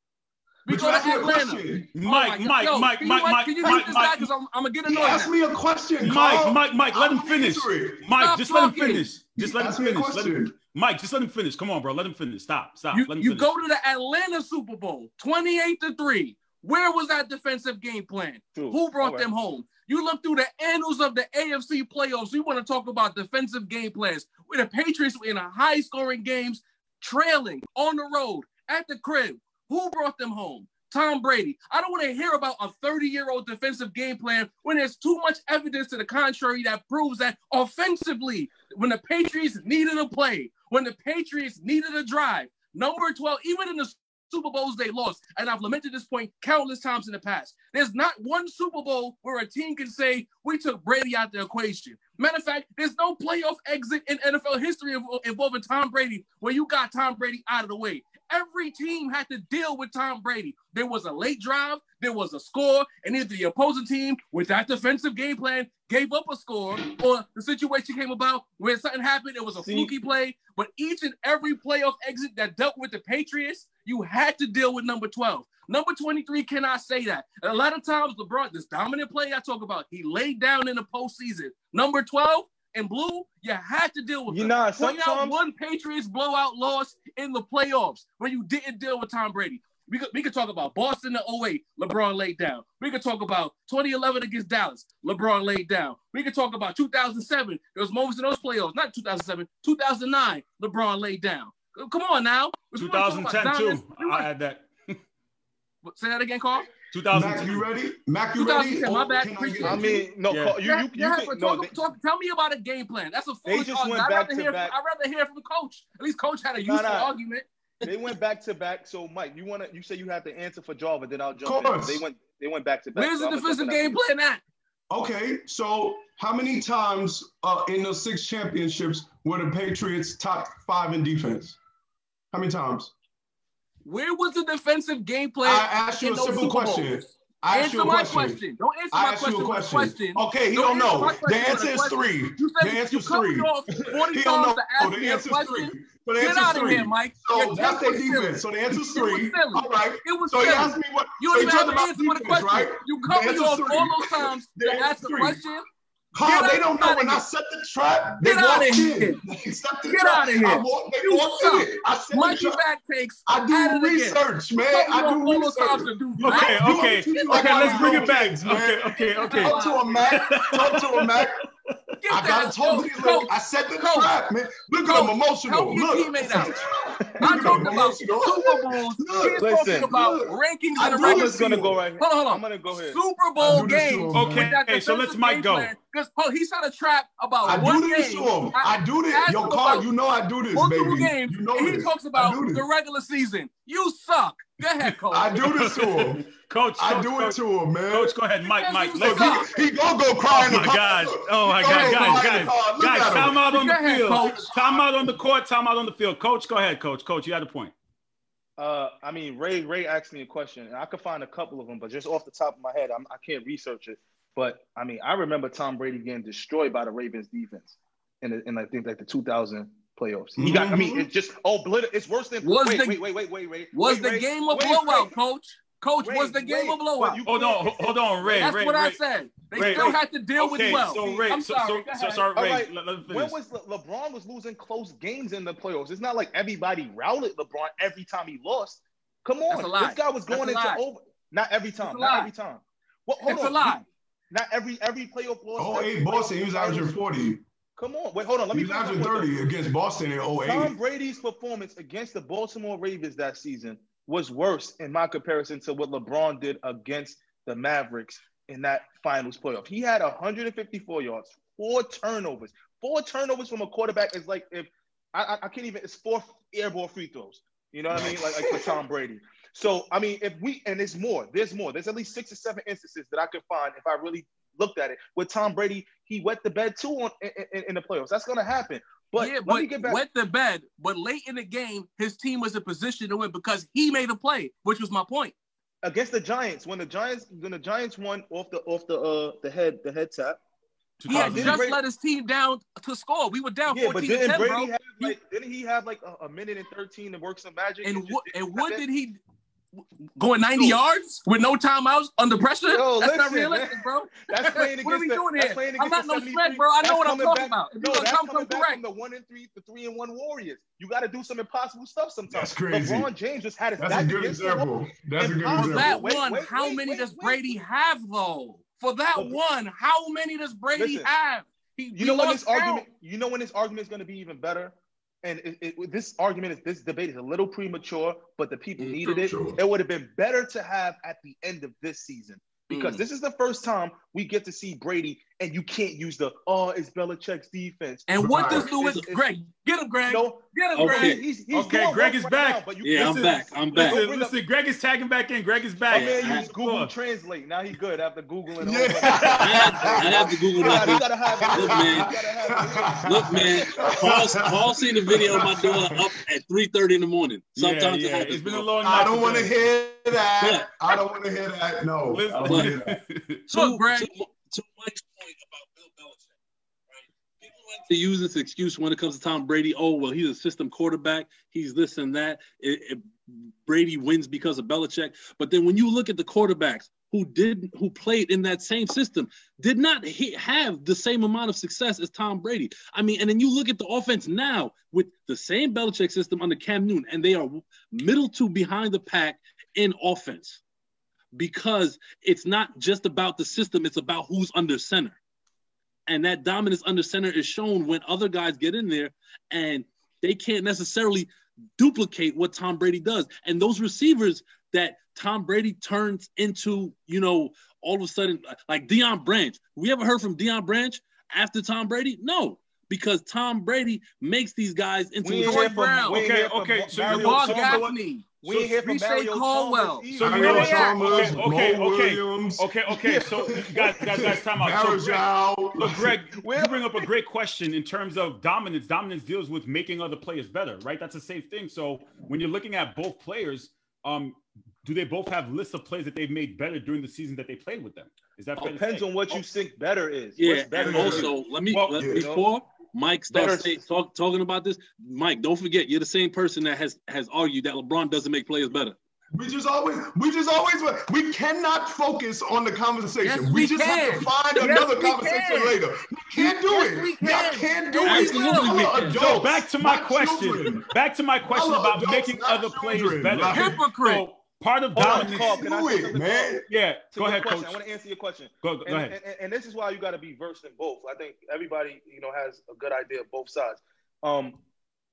We go to asked me a Atlanta. question. Oh Mike, my Mike, Yo, Mike, can Mike, Mike, Can you Mike, mute this guy? Mike. Because I'm, I'm gonna get He annoyed. asked now. me a question, Mike, Carl. Mike, Mike, let him I'm finish. answer. Mike, Stop just let him finish. Just let him Ask me finish. Let him. Mike, just let him finish. Come on, bro. Let him finish. Stop. Stop. You, let him you finish. go to the Atlanta Super Bowl, 28 to 3. Where was that defensive game plan? True. Who brought All right. them home? You look through the annals of the AFC playoffs. You want to talk about defensive game plans. Where the Patriots were in a high scoring games, trailing on the road at the crib. Who brought them home? Tom Brady. I don't want to hear about a 30 year old defensive game plan when there's too much evidence to the contrary that proves that offensively, when the Patriots needed a play, when the Patriots needed a drive, number 12, even in the Super Bowls they lost, and I've lamented this point countless times in the past. There's not one Super Bowl where a team can say we took Brady out the equation. Matter of fact, there's no playoff exit in NFL history involving Tom Brady where you got Tom Brady out of the way. Every team had to deal with Tom Brady. There was a late drive, there was a score, and either the opposing team, with that defensive game plan, gave up a score, or the situation came about where something happened, it was a See- fluky play. But each and every playoff exit that dealt with the Patriots, you had to deal with number 12. Number 23 cannot say that. And a lot of times, LeBron, this dominant play I talk about, he laid down in the postseason. Number 12 in blue, you had to deal with You him. know, Point out sometimes- one Patriots blowout loss in the playoffs where you didn't deal with Tom Brady. We could, we could talk about Boston in 08, LeBron laid down. We could talk about 2011 against Dallas, LeBron laid down. We could talk about 2007. There was moments in those playoffs, not 2007, 2009, LeBron laid down. Come on now. We wanna talk about 2010 too. We I wanna- that. Say that again, Carl. Mac, you ready? Mac, you ready? 2010, my bad. I I mean, no, Yeah. Carl, you, Yeah, you, you can, but no, talk, they, talk, tell me about a game plan. That's a foolish just argument. went I'd back rather, to hear, back. I'd rather hear from the coach. At least coach had a useful nah. argument. they went back to back. So, Mike, you want to? You say you have to answer for Java, then I'll jump Of in. They went. They went back to back. Where's so the I'ma defensive game plan at? Okay, so how many times uh, in the six championships were the Patriots top five in defense? How many times? Where was the defensive game plan? I asked you a simple question. I Answer a my question. question. Don't answer I my question a question. question. Okay, he Don't don't know. The answer is three. You The said answer is three. me off 40 He don't know. to oh, ask the a answer is three. So the Get out is of three. here, Mike. So that's their defense. So the answer is three. All right. It was So he asked me what. You so don't even have about answer for the question. right? You The cut me off three. all those times The to ask the question. Carl, Get they out- don't know outta when I set the trap. They Get outta walked here. in. They set the Get trap. outta here. I walked, they You walked suck. in. I set the trap. back takes. I do research, man. I do all those times research. to do Okay, that. okay, You- you okay. Let's bring it back. man. Okay, okay, okay. Talk to him, Mac. Talk to him, Mac. Get I got that. told Yo, these coach. I set the coach, trap, man. Look at coach, him emotional. help your Look. teammate out. (laughs) I at talked him about. Super Bowls. Look, He's listen, talking about look. rankings I in the do I'm regular gonna season. go right here. Hold on, hold on. I'm gonna go here. Super Bowl I do this to game. him, Okay, man. so let's Mike go. plan. Because oh, he set a trap about I one do this game. to him. I- I do this. ask Yo, him Carl, you know I do this, multiple baby. games, You know and he talks about the regular season. You suck. Go ahead, coach. I do this to him. (laughs) Coach, I coach, do coach, it to him, man. Coach, go ahead, Mike, Mike. you Let's suck. He, he gonna go cry in Oh the my car. God! Oh my God, ahead, guys, Carl. guys, guys! Time out on the ahead, field. coach. Time out on the court. Time out on the field. Coach, go ahead, coach. Coach, you had a point. Uh, I mean, Ray Ray asked me a question, and I could find a couple of them, but just off the top of my head, I'm, I can't research it. But I mean, I remember Tom Brady getting destroyed by the Ravens defense in, the, in I think like the 2000 playoffs. He got. I mean, mm-hmm. it's just oh. It's worse than. Was wait, the- wait, wait, wait, wait, wait. Was wait, the wait, game a wait, blowout, wait. coach? Coach, Wait, was the game wait, a blowout? but you Hold on, hold on, Ray. That's Ray, what I said. They Ray, still Ray. had to deal okay, with well. So Ray, I'm so, sorry. so, go so sorry, Ray. right, Let, let When was Le- LeBron was losing close games in the playoffs? It's not like everybody routed LeBron every time he lost. Come That's a on, lie. this guy was going a into over. Not every time. Not every time. Well, hold It's on. a lie. Not every every playoff loss. Oh, every eight Boston, he was averaging 40. Come on, wait, hold on. Let me was finish averaging my point, 30 against Boston in oh though. Tom 08. Brady's performance against the Baltimore Ravens that season was worse in my comparison to what LeBron did against the Mavericks in that finals playoff. He had 154 yards, four turnovers. Four turnovers from a quarterback is like if I, I, I can't even it's four airball free throws. You know what I mean? Like, like for Tom Brady. So I mean, if we and there's more, there's more. There's at least six or seven instances that I could find if I really looked at it. With Tom Brady, he wet the bed too on in, in, in the playoffs. That's gonna happen. But yeah, but me get back. wet the bed. But late in the game, his team was in position to win because he made a play, which was my point. against the Giants when the Giants when the Giants won off the off the uh the head the head tap. He had just Brady- let his team down to score. We were down Yeah, 14 to didn't 10, Brady bro. have like didn't he have like a, a minute and thirteen to work some magic? And just what and what did he going 90 yards with no timeouts under pressure? Yo, That's not realistic, man. bro. That's playing what are we against the- doing here? I'm not no 73 Shrek, bro. I know what I'm talking back- about. If No, you're that's come, coming come back correct. from the one and three, the three and one Warriors. You got to do some impossible stuff sometimes. That's crazy. LeBron James just had his That's a good against example. wall. That's a good Impossible. For example. that Wait, one, wait, how wait, many wait, does wait. Brady have though? For that Look, one, how many does Brady listen, have? He, You know when this argument, you know when this argument is going to be even better, and it, it, this argument is this debate is a little premature, but the people Mm, needed it. sure. It would have been better to have at the end of this season because Mm. this is the first time we get to see Brady, and you can't use the oh it's Belichick's defense. And what does Right. Lewis? It's- it's- Greg, get him, Greg. No, Get him, Okay. Greg. he's, he's Okay, Greg is right back. now, but you Yeah, I'm back. I'm back. Don't Listen, listen, Greg is tagging back in. Greg is My back. man I- used Google Translate. Now he good after Googling. Yeah. that. (laughs) I have to Google that. you gotta have it. Look, man. You gotta have it. Look, man, Paul, Paul seen the video of my daughter up at 3.30 in the morning. Sometimes yeah, it yeah. happens. It's been a bro. long I don't want to hear that. I don't want to hear that. No. I don't wanna hear that. To, Look, Greg. to, to Mike's point about Bill Belichick, right? People like to use this excuse when it comes to Tom Brady. Oh, well, he's a system quarterback. He's this and that. It, it- Brady wins because of Belichick. But then when you look at the quarterbacks who did who played in that same system, did not have the same amount of success as Tom Brady. I mean, and then you look at the offense now with the same Belichick system under Cam Newton, and they are middle to behind the pack in offense because it's not just about the system, it's about who's under center. And that dominance under center is shown when other guys get in there and they can't necessarily duplicate what Tom Brady does. And those receivers that Tom Brady turns into, you know, all of a sudden, like Deion Branch. We ever heard from Deion Branch after Tom Brady? No, because Tom Brady makes these guys into We ain't Troy hear from, Brown. we ain't Okay, hear from okay, Ma- so Mario you- Lamar so- Chalmers. Gaffney. We ain't hear from Reche Mario Caldwell. So either. you Mario know what? Chalmers, Okay, okay, Mo okay. Williams, Okay, okay. So guys, guys, guys, time out. So Greg, Marajal. look, Greg, (laughs) you bring up a great question in terms of dominance. Dominance deals with making other players better, right? That's the same thing. So when you're looking at both players, um, do they both have lists of plays that they've made better during the season that they played with them? Is that fair to Depends say? on what you think better is. Yeah, What's better and also let me Well, let, yeah. before Mike starts say, talk, talking about this. Mike, don't forget you're the same person that has has argued that LeBron doesn't make players better. We just always, we just always, we cannot focus on the conversation. Yes, we, we just have to find Yes, another conversation can. later. We can't do Yes, it. we Y'all can. can't do Yes, it. we Y'all will. are So back to my not question. children. Back to my question about adults, making not other players better. Hypocrite. So part of Hold on, dominance. Carl, can I Do say it, man. Yeah, To go ahead, question, coach. I want to answer your question. Go, go and, ahead. And, and, and this is why you got to be versed in both. I think everybody, you know, has a good idea of both sides. Um,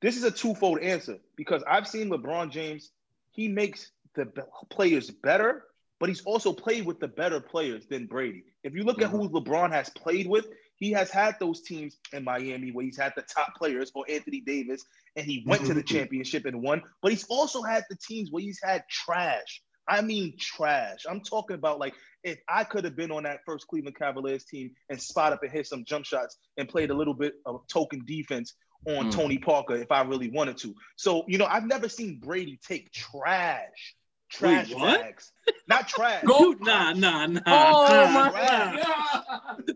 this is a twofold answer because I've seen LeBron James. He makes the players better, but he's also played with the better players than Brady. If you look at who LeBron has played with, he has had those teams in Miami where he's had the top players or Anthony Davis, and he went to the championship and won. But he's also had the teams where he's had trash. I mean trash. I'm talking about like if I could have been on that first Cleveland Cavaliers team and spot up and hit some jump shots and played a little bit of token defense on Mm. Tony Parker if I really wanted to. So, you know, I've never seen Brady take trash, trash what? bags. Not trash. Go- Nah, nah, nah. Oh nah, my Trash. god!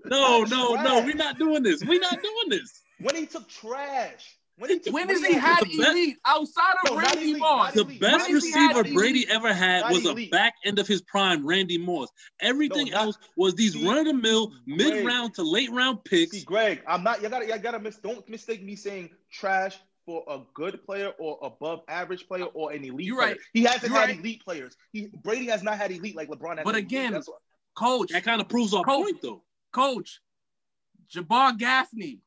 (laughs) No, no, no. Trash. We're not doing this. We're not doing this. When he took trash. When he took When when has he had The best- elite outside of No, Randy elite, Moss? The best When has receiver elite? Brady ever had Not was a back end of his prime, Randy Moss. Everything No, not- else was these See, run of the mill, mid round to late round picks. See, Greg, I'm not. You gotta, you gotta miss. Don't mistake me saying trash for a good player or above average player or an elite. You're player. right. He hasn't You're had right. elite players. He Brady has not had elite like LeBron. Has But again, That's why- Coach, That kind of proves our Coach. point, though. Coach, Jabbar Gaffney,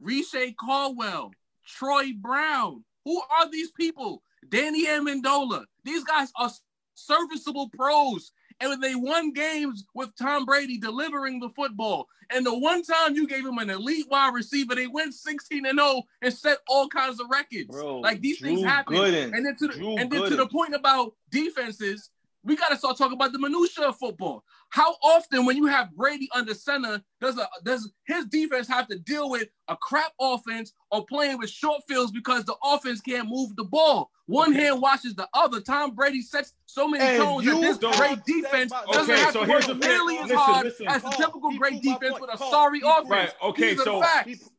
Reche Caldwell, Troy Brown. Who are these people? Danny Amendola. These guys are serviceable pros. And they won games with Tom Brady delivering the football. And the one time you gave him an elite wide receiver, they went 16 and 0 and set all kinds of records. Bro, like these things happen. Gooden. And then to the, Drew and then to the point about defenses, we got to start talking about the minutia of football. How often, when you have Brady under center, does a does his defense have to deal with a crap offense or playing with short fields because the offense can't move the ball? One hand washes the other. Tom Brady sets so many And tones that this great defense by- doesn't Okay, have so to work nearly as Listen, hard listen. as the typical great defense point. with a Carl, sorry offense. Right, okay, These are so- facts.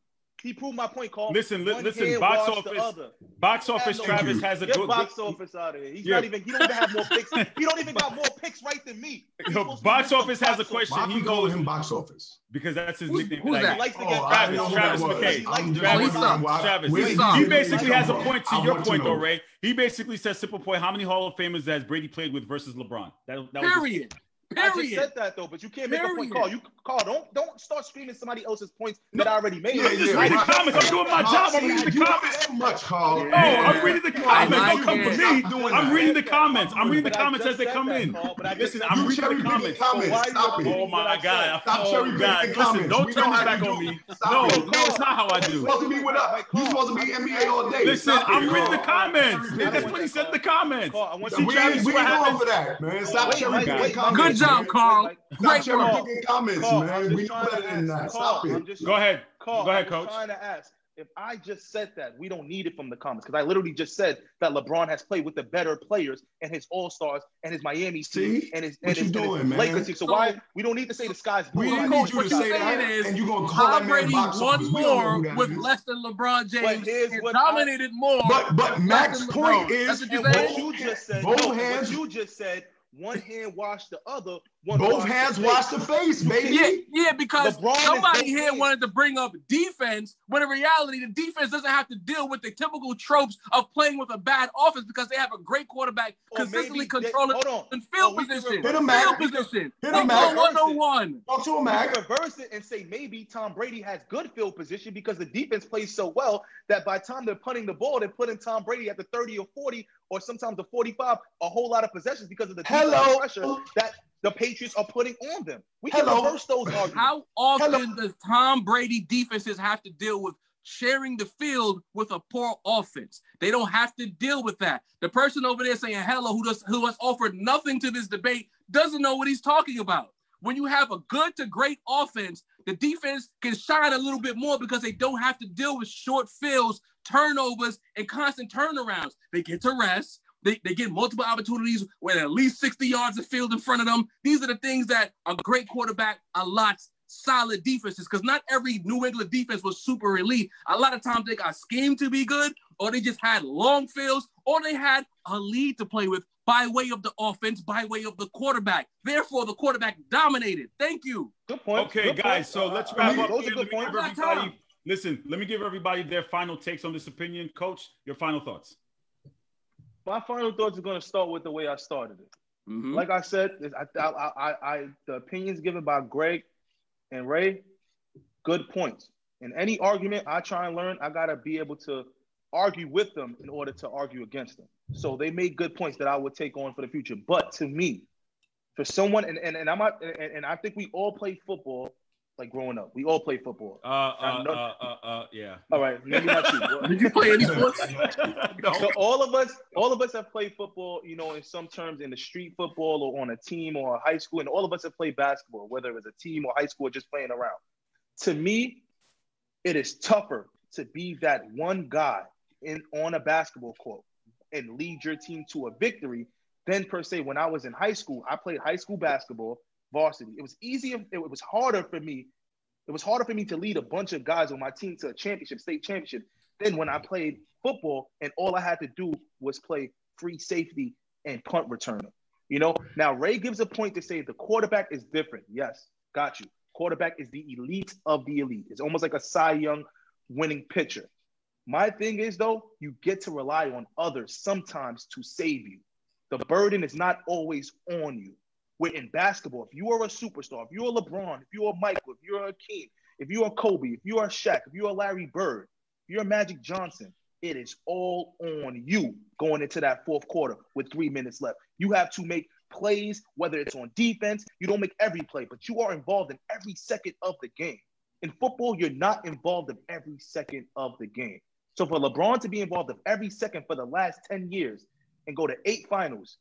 He, he proved my point, Carl. Listen, li- listen, box office- Box office no- Travis has a Get good. box good- office out of here. He's Yeah. not even. He don't even have more picks. (laughs) He don't even got more picks right than me. Yo, box office has a question. Why He we goes him box office? because that's his Who's- nickname. who's Like, that? He likes to Oh, get I Travis, didn't know oh, Travis. McKay. I'm to just get Travis, wondering Travis. He did saw. He basically has a point to your point, though, Ray. He basically says simple point. How many Hall of Famers has Brady played with versus LeBron? That, that was his- Period. I just said that though, but you can't make a point. Period. Carl, you Carl, don't don't start screaming somebody else's points that I already made. Yeah, I'm just yeah, reading comments. I'm doing my oh, job. I'm reading the comments. too much, Carl. No, I'm reading the comments. Don't come for me. I'm reading the comments. I'm reading the comments as they come in. Carl, but I Listen, I'm reading the comments. comments. So why you Stop repeating Oh my God. Stop Oh cherry picking Listen, comments. don't turn know this back on me. No, no, it's not how I You're do. supposed to be with us. You're supposed to be NBA all day. Listen, I'm reading the comments. That's what he said in the comments. Carl, I want See, you We Travis, ain't, we what ain't going for that, man. Stop cherry Mike, picking comments. Good job. Carl. Mike. Stop Great cherry work. comments, Carl, I'm man. just We know trying to better than that. ask. Stop Carl, I'm it. just Go ahead. Carl, Go ahead, I'm coach. just trying to ask if I just said that we don't need it from the comments because I literally just said that LeBron has played with the better players and his All Stars and his Miami team See? and his and you his, and his doing, man? Lakers team. So, So- why we don't need to say the sky's blue? We Like, didn't need you what to you're say saying that, is and you gonna call Tom Brady box won office. We don't know more with is. less than LeBron James and what I- dominated more. But but Mac's point LeBron. is what you're and saying? what you just said, no, what you just said, one hand wash the other, one both wash the hands wash the face, baby. Yeah, yeah, because LeBron somebody here hands. wanted to bring up defense, when in reality, the defense doesn't have to deal with the typical tropes of playing with a bad offense because they have a great quarterback Or consistently maybe they- controlling hold on. in field Or we can position. reverse Hit him, Field Mac. position. Hit him, Football Mac. 101. Talk to him, We Mac. reverse it and say maybe Tom Brady has good field position because the defense plays so well that by the time they're punting the ball, they're putting Tom Brady at the 30 or 40 or sometimes the 45, a whole lot of possessions because of the Hello. pressure that the Patriots are putting on them. We can Hello. reverse those arguments. How often Hello. does Tom Brady defenses have to deal with sharing the field with a poor offense? They don't have to deal with that. The person over there saying hello, who does who has offered nothing to this debate, doesn't know what he's talking about. When you have a good to great offense, the defense can shine a little bit more because they don't have to deal with short fields, turnovers, and constant turnarounds. They get to rest. They, they get multiple opportunities with at least 60 yards of field in front of them. These are the things that a great quarterback allots solid defenses because not every New England defense was super elite. A lot of times they got schemed to be good, or they just had long fields, or they had a lead to play with by way of the offense, by way of the quarterback. Therefore, the quarterback dominated. Thank you. Good point. Okay, Good guys. point. So Uh, let's wrap mean, up. Those here. are Let good me give points. everybody. Listen, let me give everybody their final takes on this opinion. Coach, your final thoughts. My final thoughts are going to start with the way I started it. Mhm. Like I said, I, I, I, I, the opinions given by Greg and Ray, good points. In any argument I try and learn, I gotta be able to argue with them in order to argue against them. So they made good points that I would take on for the future. But to me, for someone, and, and, and I'm not, and, and I think we all play football like growing up. We all play football. Uh, uh, I'm uh, uh, uh, yeah. All right, maybe not you. Did you play any sports? (laughs) no. So all of us, all of us have played football, you know, in some terms in the street football or on a team or a high school, and all of us have played basketball, whether it was a team or high school or just playing around. To me, it is tougher to be that one guy in on a basketball court and lead your team to a victory than per se when I was in high school. I played high school basketball varsity. It was easier. It was harder for me. It was harder for me to lead a bunch of guys on my team to a championship, state championship, than when I played football and all I had to do was play free safety and punt returner. You know, now Ray gives a point to say the quarterback is different. Yes, got you. Quarterback is the elite of the elite. It's almost like a Cy Young winning pitcher. My thing is, though, you get to rely on others sometimes to save you. The burden is not always on you. Where in basketball, if you are a superstar, if you're a LeBron, if you're a Michael, if you're a King, if you're a Kobe, if you're Shaq, if you're Larry Bird, if you're a Magic Johnson, it is all on you going into that fourth quarter with three minutes left. You have to make plays, whether it's on defense, you don't make every play, but you are involved in every second of the game. In football, you're not involved in every second of the game. So for LeBron to be involved in every second for the last 10 years and go to eight finals,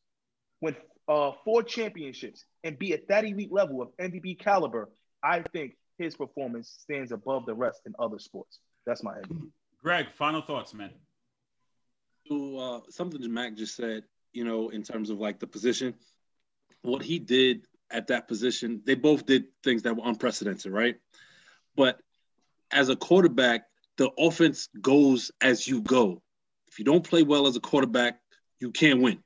win uh, four championships, and be at that elite level of MVP caliber, I think his performance stands above the rest in other sports. That's my opinion. Greg, final thoughts, man. So uh, something that Mac just said, you know, in terms of like the position, what he did at that position, they both did things that were unprecedented, right? But as a quarterback, the offense goes as you go. If you don't play well as a quarterback, you can't win.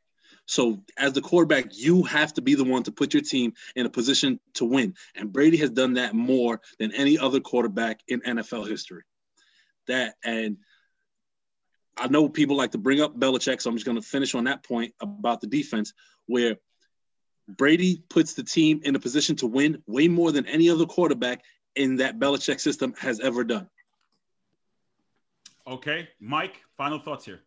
So as the quarterback, you have to be the one to put your team in a position to win. And Brady has done that more than any other quarterback in NFL history. That and I know people like to bring up Belichick, so I'm just going to finish on that point about the defense, where Brady puts the team in a position to win way more than any other quarterback in that Belichick system has ever done. Okay, Mike, final thoughts here.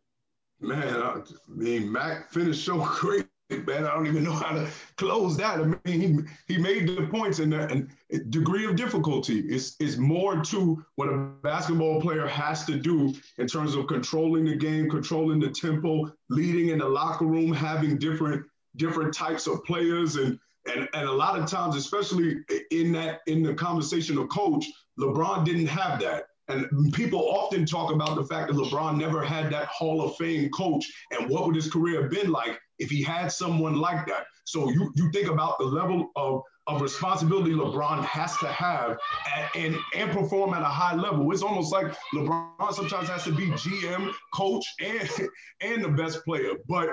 Man, I mean, Mac finished so (laughs) great, man. I don't even know how to close that. I mean, he, he made the points and the and degree of difficulty is is more to what a basketball player has to do in terms of controlling the game, controlling the tempo, leading in the locker room, having different different types of players and and, and a lot of times, especially in that in the conversation of coach, LeBron didn't have that. And people often talk about the fact that LeBron never had that Hall of Fame coach and what would his career have been like if he had someone like that. So you, you think about the level of, of responsibility LeBron has to have at, and, and perform at a high level. It's almost like LeBron sometimes has to be GM, coach, and, (laughs) and the best player. But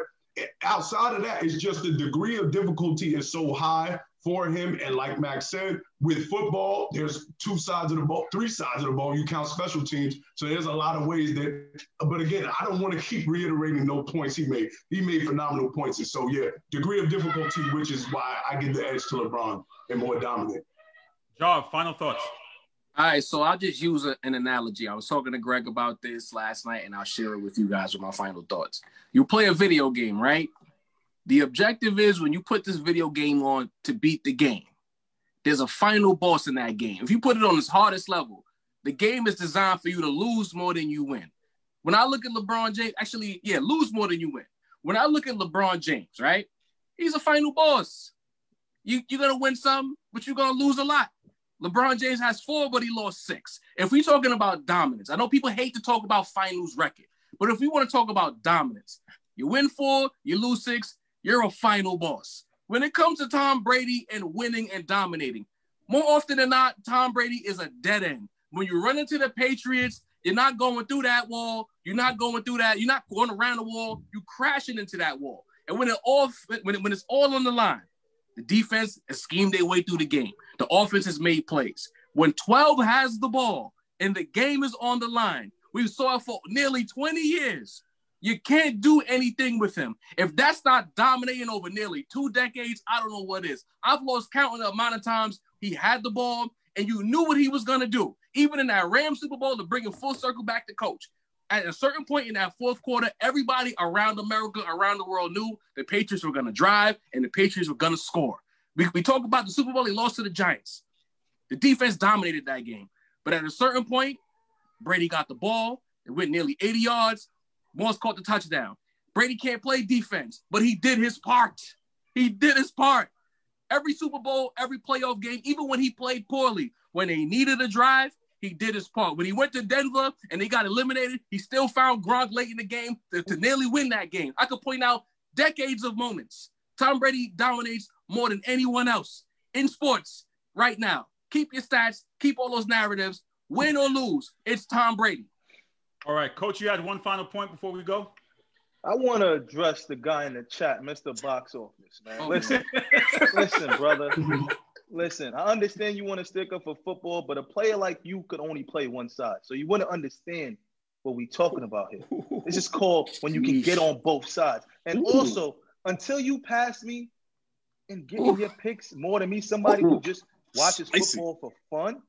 outside of that, it's just the degree of difficulty is so high for him. And like Max said, with football, there's two sides of the ball, three sides of the ball. You count special teams. So there's a lot of ways that, but again, I don't want to keep reiterating no points he made. He made phenomenal points. And so, yeah, degree of difficulty, which is why I give the edge to LeBron and more dominant. Job, final thoughts. All right, so I'll just use a, an analogy. I was talking to Greg about this last night, and I'll share it with you guys with my final thoughts. You play a video game, right? The objective is when you put this video game on to beat the game. There's a final boss in that game. If you put it on its hardest level, the game is designed for you to lose more than you win. When I look at LeBron James, actually, yeah, lose more than you win. When I look at LeBron James, right? He's a final boss. You, you're gonna win some, but you're gonna lose a lot. LeBron James has four, but he lost six. If we're talking about dominance, I know people hate to talk about finals record, but if we want to talk about dominance, you win four, you lose six, you're a final boss. When it comes to Tom Brady and winning and dominating, more often than not, Tom Brady is a dead end. When you run into the Patriots, you're not going through that wall. You're not going through that. You're not going around the wall. You're crashing into that wall. And when it all when, it, when it's all on the line, the defense has schemed their way through the game. The offense has made plays. When 12 has the ball and the game is on the line, we saw it for nearly 20 years. You can't do anything with him. If that's not dominating over nearly two decades, I don't know what is. I've lost count on the amount of times he had the ball and you knew what he was going to do. Even in that Ram Super Bowl to bring him full circle back to coach at a certain point in that fourth quarter, everybody around America, around the world knew the Patriots were going to drive and the Patriots were going to score. We, we talk about the Super Bowl, he lost to the Giants. The defense dominated that game. But at a certain point, Brady got the ball. It went nearly 80 yards. Moss caught the touchdown. Brady can't play defense, but he did his part. He did his part. Every Super Bowl, every playoff game, even when he played poorly, when they needed a drive, he did his part. When he went to Denver and they got eliminated, he still found Gronk late in the game to, to nearly win that game. I could point out decades of moments. Tom Brady dominates more than anyone else in sports right now. Keep your stats, keep all those narratives. Win or lose, it's Tom Brady. All right, coach, you had one final point before we go. I want to address the guy in the chat, Mr. Box Office, man. Oh, listen, (laughs) listen, brother. Listen, I understand you want to stick up for football, but a player like you could only play one side. So you want to understand what we're talking about here. This is called when you can get on both sides. And also, until you pass me and getting your picks more than me, somebody who just watches football for fun.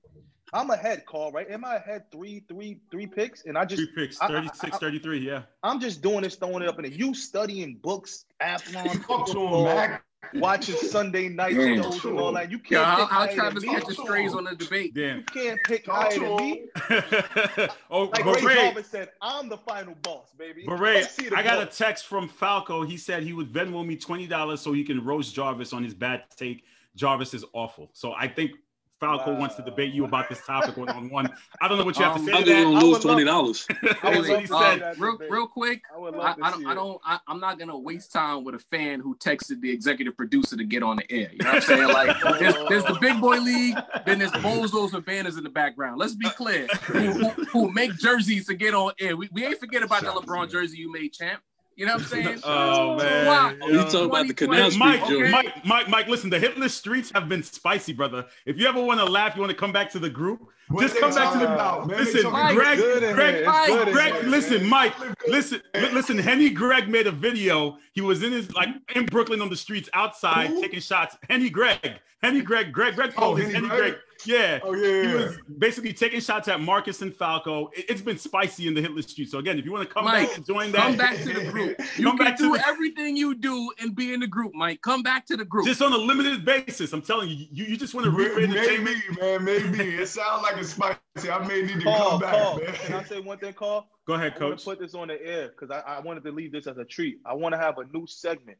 I'm ahead, Carl, right? Am I ahead three, three, three picks? And I just Three picks, I- I- 36, 33, yeah. I'm just doing this, throwing it up in it. You studying books, Athlon, (laughs) Talk football, watching Sunday night Damn. shows and all that. You can't how, pick how higher Travis than me. catches strays on the debate. Damn. You can't pick Talk higher to than me. (laughs) oh, Like but Ray Ray, Jarvis said, I'm the final boss, baby. but Ray, Let's I got a text from Falco. He said he would Venmo me twenty dollars so he can roast Jarvis on his bad take. Jarvis is awful. So I think Falco Wow. wants to debate you about this topic one on one. I don't know what you have to Um, say I'm to gonna lose twenty dollars. (laughs) I That's what he said. real, real quick, I I, I don't, I don't, I, I'm not gonna waste time with a fan who texted the executive producer to get on the air. You know what I'm saying? Like, (laughs) there's, there's the big boy league, then there's bozos and banners in the background. Let's be clear, who, who, who make jerseys to get on air. We, we ain't forget about the LeBron jersey you made, champ. You know what I'm saying? (laughs) Oh man. Why? Oh, you talking about the 2020. Canal Street Mike, joint? Mike, Mike, Mike, listen, the hitless streets have been spicy, brother. If you ever want to laugh, you want to come back to the group, What just come back to the talking about, man? Listen, Mike, Greg, good in Greg, here. It's Mike, good in Greg, here, listen, man. Mike, listen, li- listen. Henny Greg made a video. He was in his like in Brooklyn on the streets outside Who? taking shots. Henny Greg, Henny Greg, Greg, Greg Oh, Cole Henny Henny Greg? Greg. Yeah. Oh yeah, He was basically taking shots at Marcus and Falco. It, has been spicy in the hitless street. So again, if you want to come Mike, back and join that, Come back to the group. (laughs) You Come can back to do the- everything you do and be in the group, Mike. Come back to the group. just on a limited basis. I'm telling you, you, you just want to read for Maybe, entertainment. man, maybe. It sounds like it's spicy. I may need to Carl, come back, Carl, man. can I say one thing, Carl? Go ahead, I want coach. put this on the air because I, I wanted to leave this as a treat. I want to have a new segment,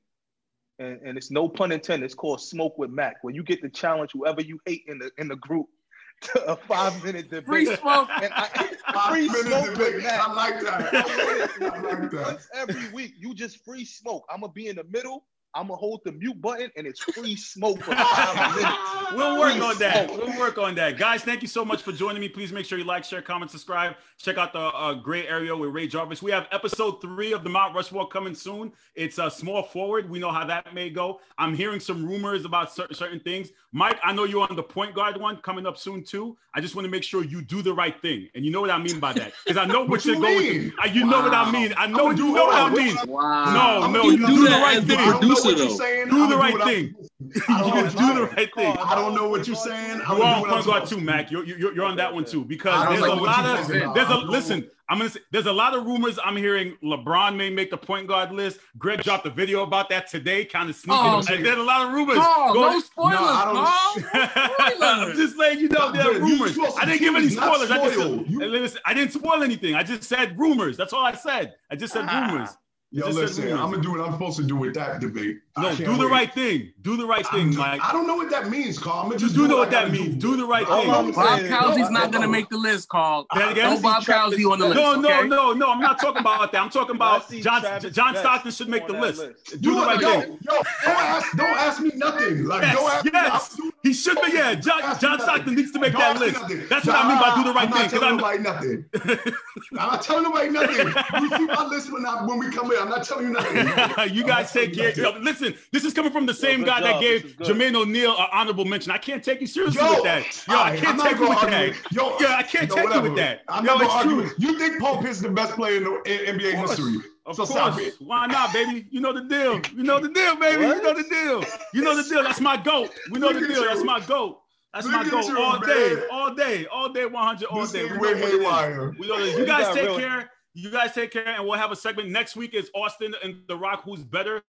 and, and it's no pun intended. It's called Smoke with Mac, where you get to challenge whoever you hate in the in the group to a five minute debate. Free smoke. And I, Five (laughs) free smoke debate. with Mac. I like that. I like that. Once every week, you just free smoke. I'm gonna be in the middle. I'm gonna hold the mute button, and it's free smoke for (laughs) five minutes. We'll work Free on that. smoke. We'll work on that. Guys, thank you so much for joining me. Please make sure you like, share, comment, subscribe. Check out the uh, gray area with Ray Jarvis. We have episode three of the Mount Rushmore coming soon. It's a small forward. We know how that may go. I'm hearing some rumors about certain, certain things. Mike, I know you're on the point guard one coming up soon too. I just want to make sure you do the right thing. And you know what I mean by that. Because I know what, What you're you going mean? to. You know what I mean. I know I'ma you know what I mean. Wow. No, no, You you do do the right as the thing. I don't know producer, what you're though. saying. Do the right thing. (laughs) I don't You know. do the right thing. I don't know what you're saying. You I'm gonna are on what point guard too, Mac. You're, you're, you're on that one too because there's know a lot of there's I a don't know. listen. I'm gonna say there's a lot of rumors. I'm hearing LeBron may make the point guard list. Greg dropped a video about that today, kind of sneaking. Oh. and there's a lot of rumors. Carl, Go- no spoilers, No, I don't- Carl. (laughs) I'm just letting you know there are rumors. I didn't give any spoilers. I just said, You- listen, I didn't spoil anything. I just said rumors. That's all I said. I just said Ah. rumors. Yo, listen. I'm gonna do what I'm supposed to do with that debate. I No, can't do the wait. right thing. Do the right thing, I'm- Mike. I don't know what that means, Carl. I'm gonna You just do know I what that means. Do the right thing. I'm Bob saying- not going to make the list, Carl. Say that again? No Bob Travis on the list. No, no, okay? no, no. I'm not talking about that. I'm talking about John. Travis John Stockton should make the list. list. Do You the right yo, thing. yo, don't ask, don't ask me nothing. Like, don't Yes, ask yes. I'm- He should be. Yeah, John, John. Stockton needs to make Don't that list. That's what I mean by do the right thing. I'm not telling I'm. nobody nothing. (laughs) I'm not telling nobody nothing. (laughs) You see my list when, I, when we come in. I'm not telling you nothing. you guys take care. Yo, listen, this is coming from the same good guy that gave This. Jermaine O'Neal an honorable mention. I can't take you seriously Yo, with that. Yo, I alright, can't take you with that. with- Yo, Yo, I can't yo, take you whatever. with that. I'm Yo, not gonna it's argue. true. with- You think Paul Pierce is the best player in the in NBA course. history? Of so stop course. it. Why not, baby? You know the deal. You know the deal, baby. You know the deal. You know the deal. That's my goat. We know Look the deal. That's my goat. That's my Look at goat. you, All man. day, all day, all day, 100, all This day. We thing know what haywire. We know this. You You guys take care. You guys take care, and we'll have a segment next week. Is Austin and The Rock who's better?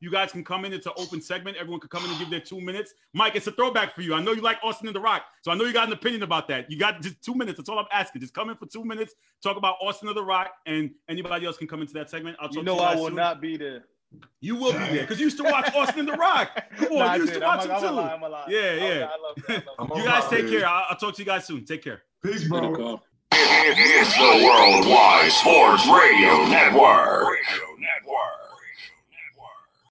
You guys can come in. It's an open segment. Everyone can come in and give their two minutes. Mike, it's a throwback for you. I know you like Austin and The Rock, so I know you got an opinion about that. You got just two minutes. That's all I'm asking. Just come in for two minutes, talk about Austin and The Rock, and anybody else can come into that segment. I'll talk You to know you I will soon. not be there. You will be there because you used to watch (laughs) Austin and The Rock. Come on, Nah, I you used did. to watch I'm him a- I'm a too. lie, I'm a lie. Yeah, I- yeah. I love that. I love that. You guys rock, take baby. care. I'll, I'll talk to you guys soon. Take care. Peace, bro. It's the Worldwide Sports Radio Network. Radio Network.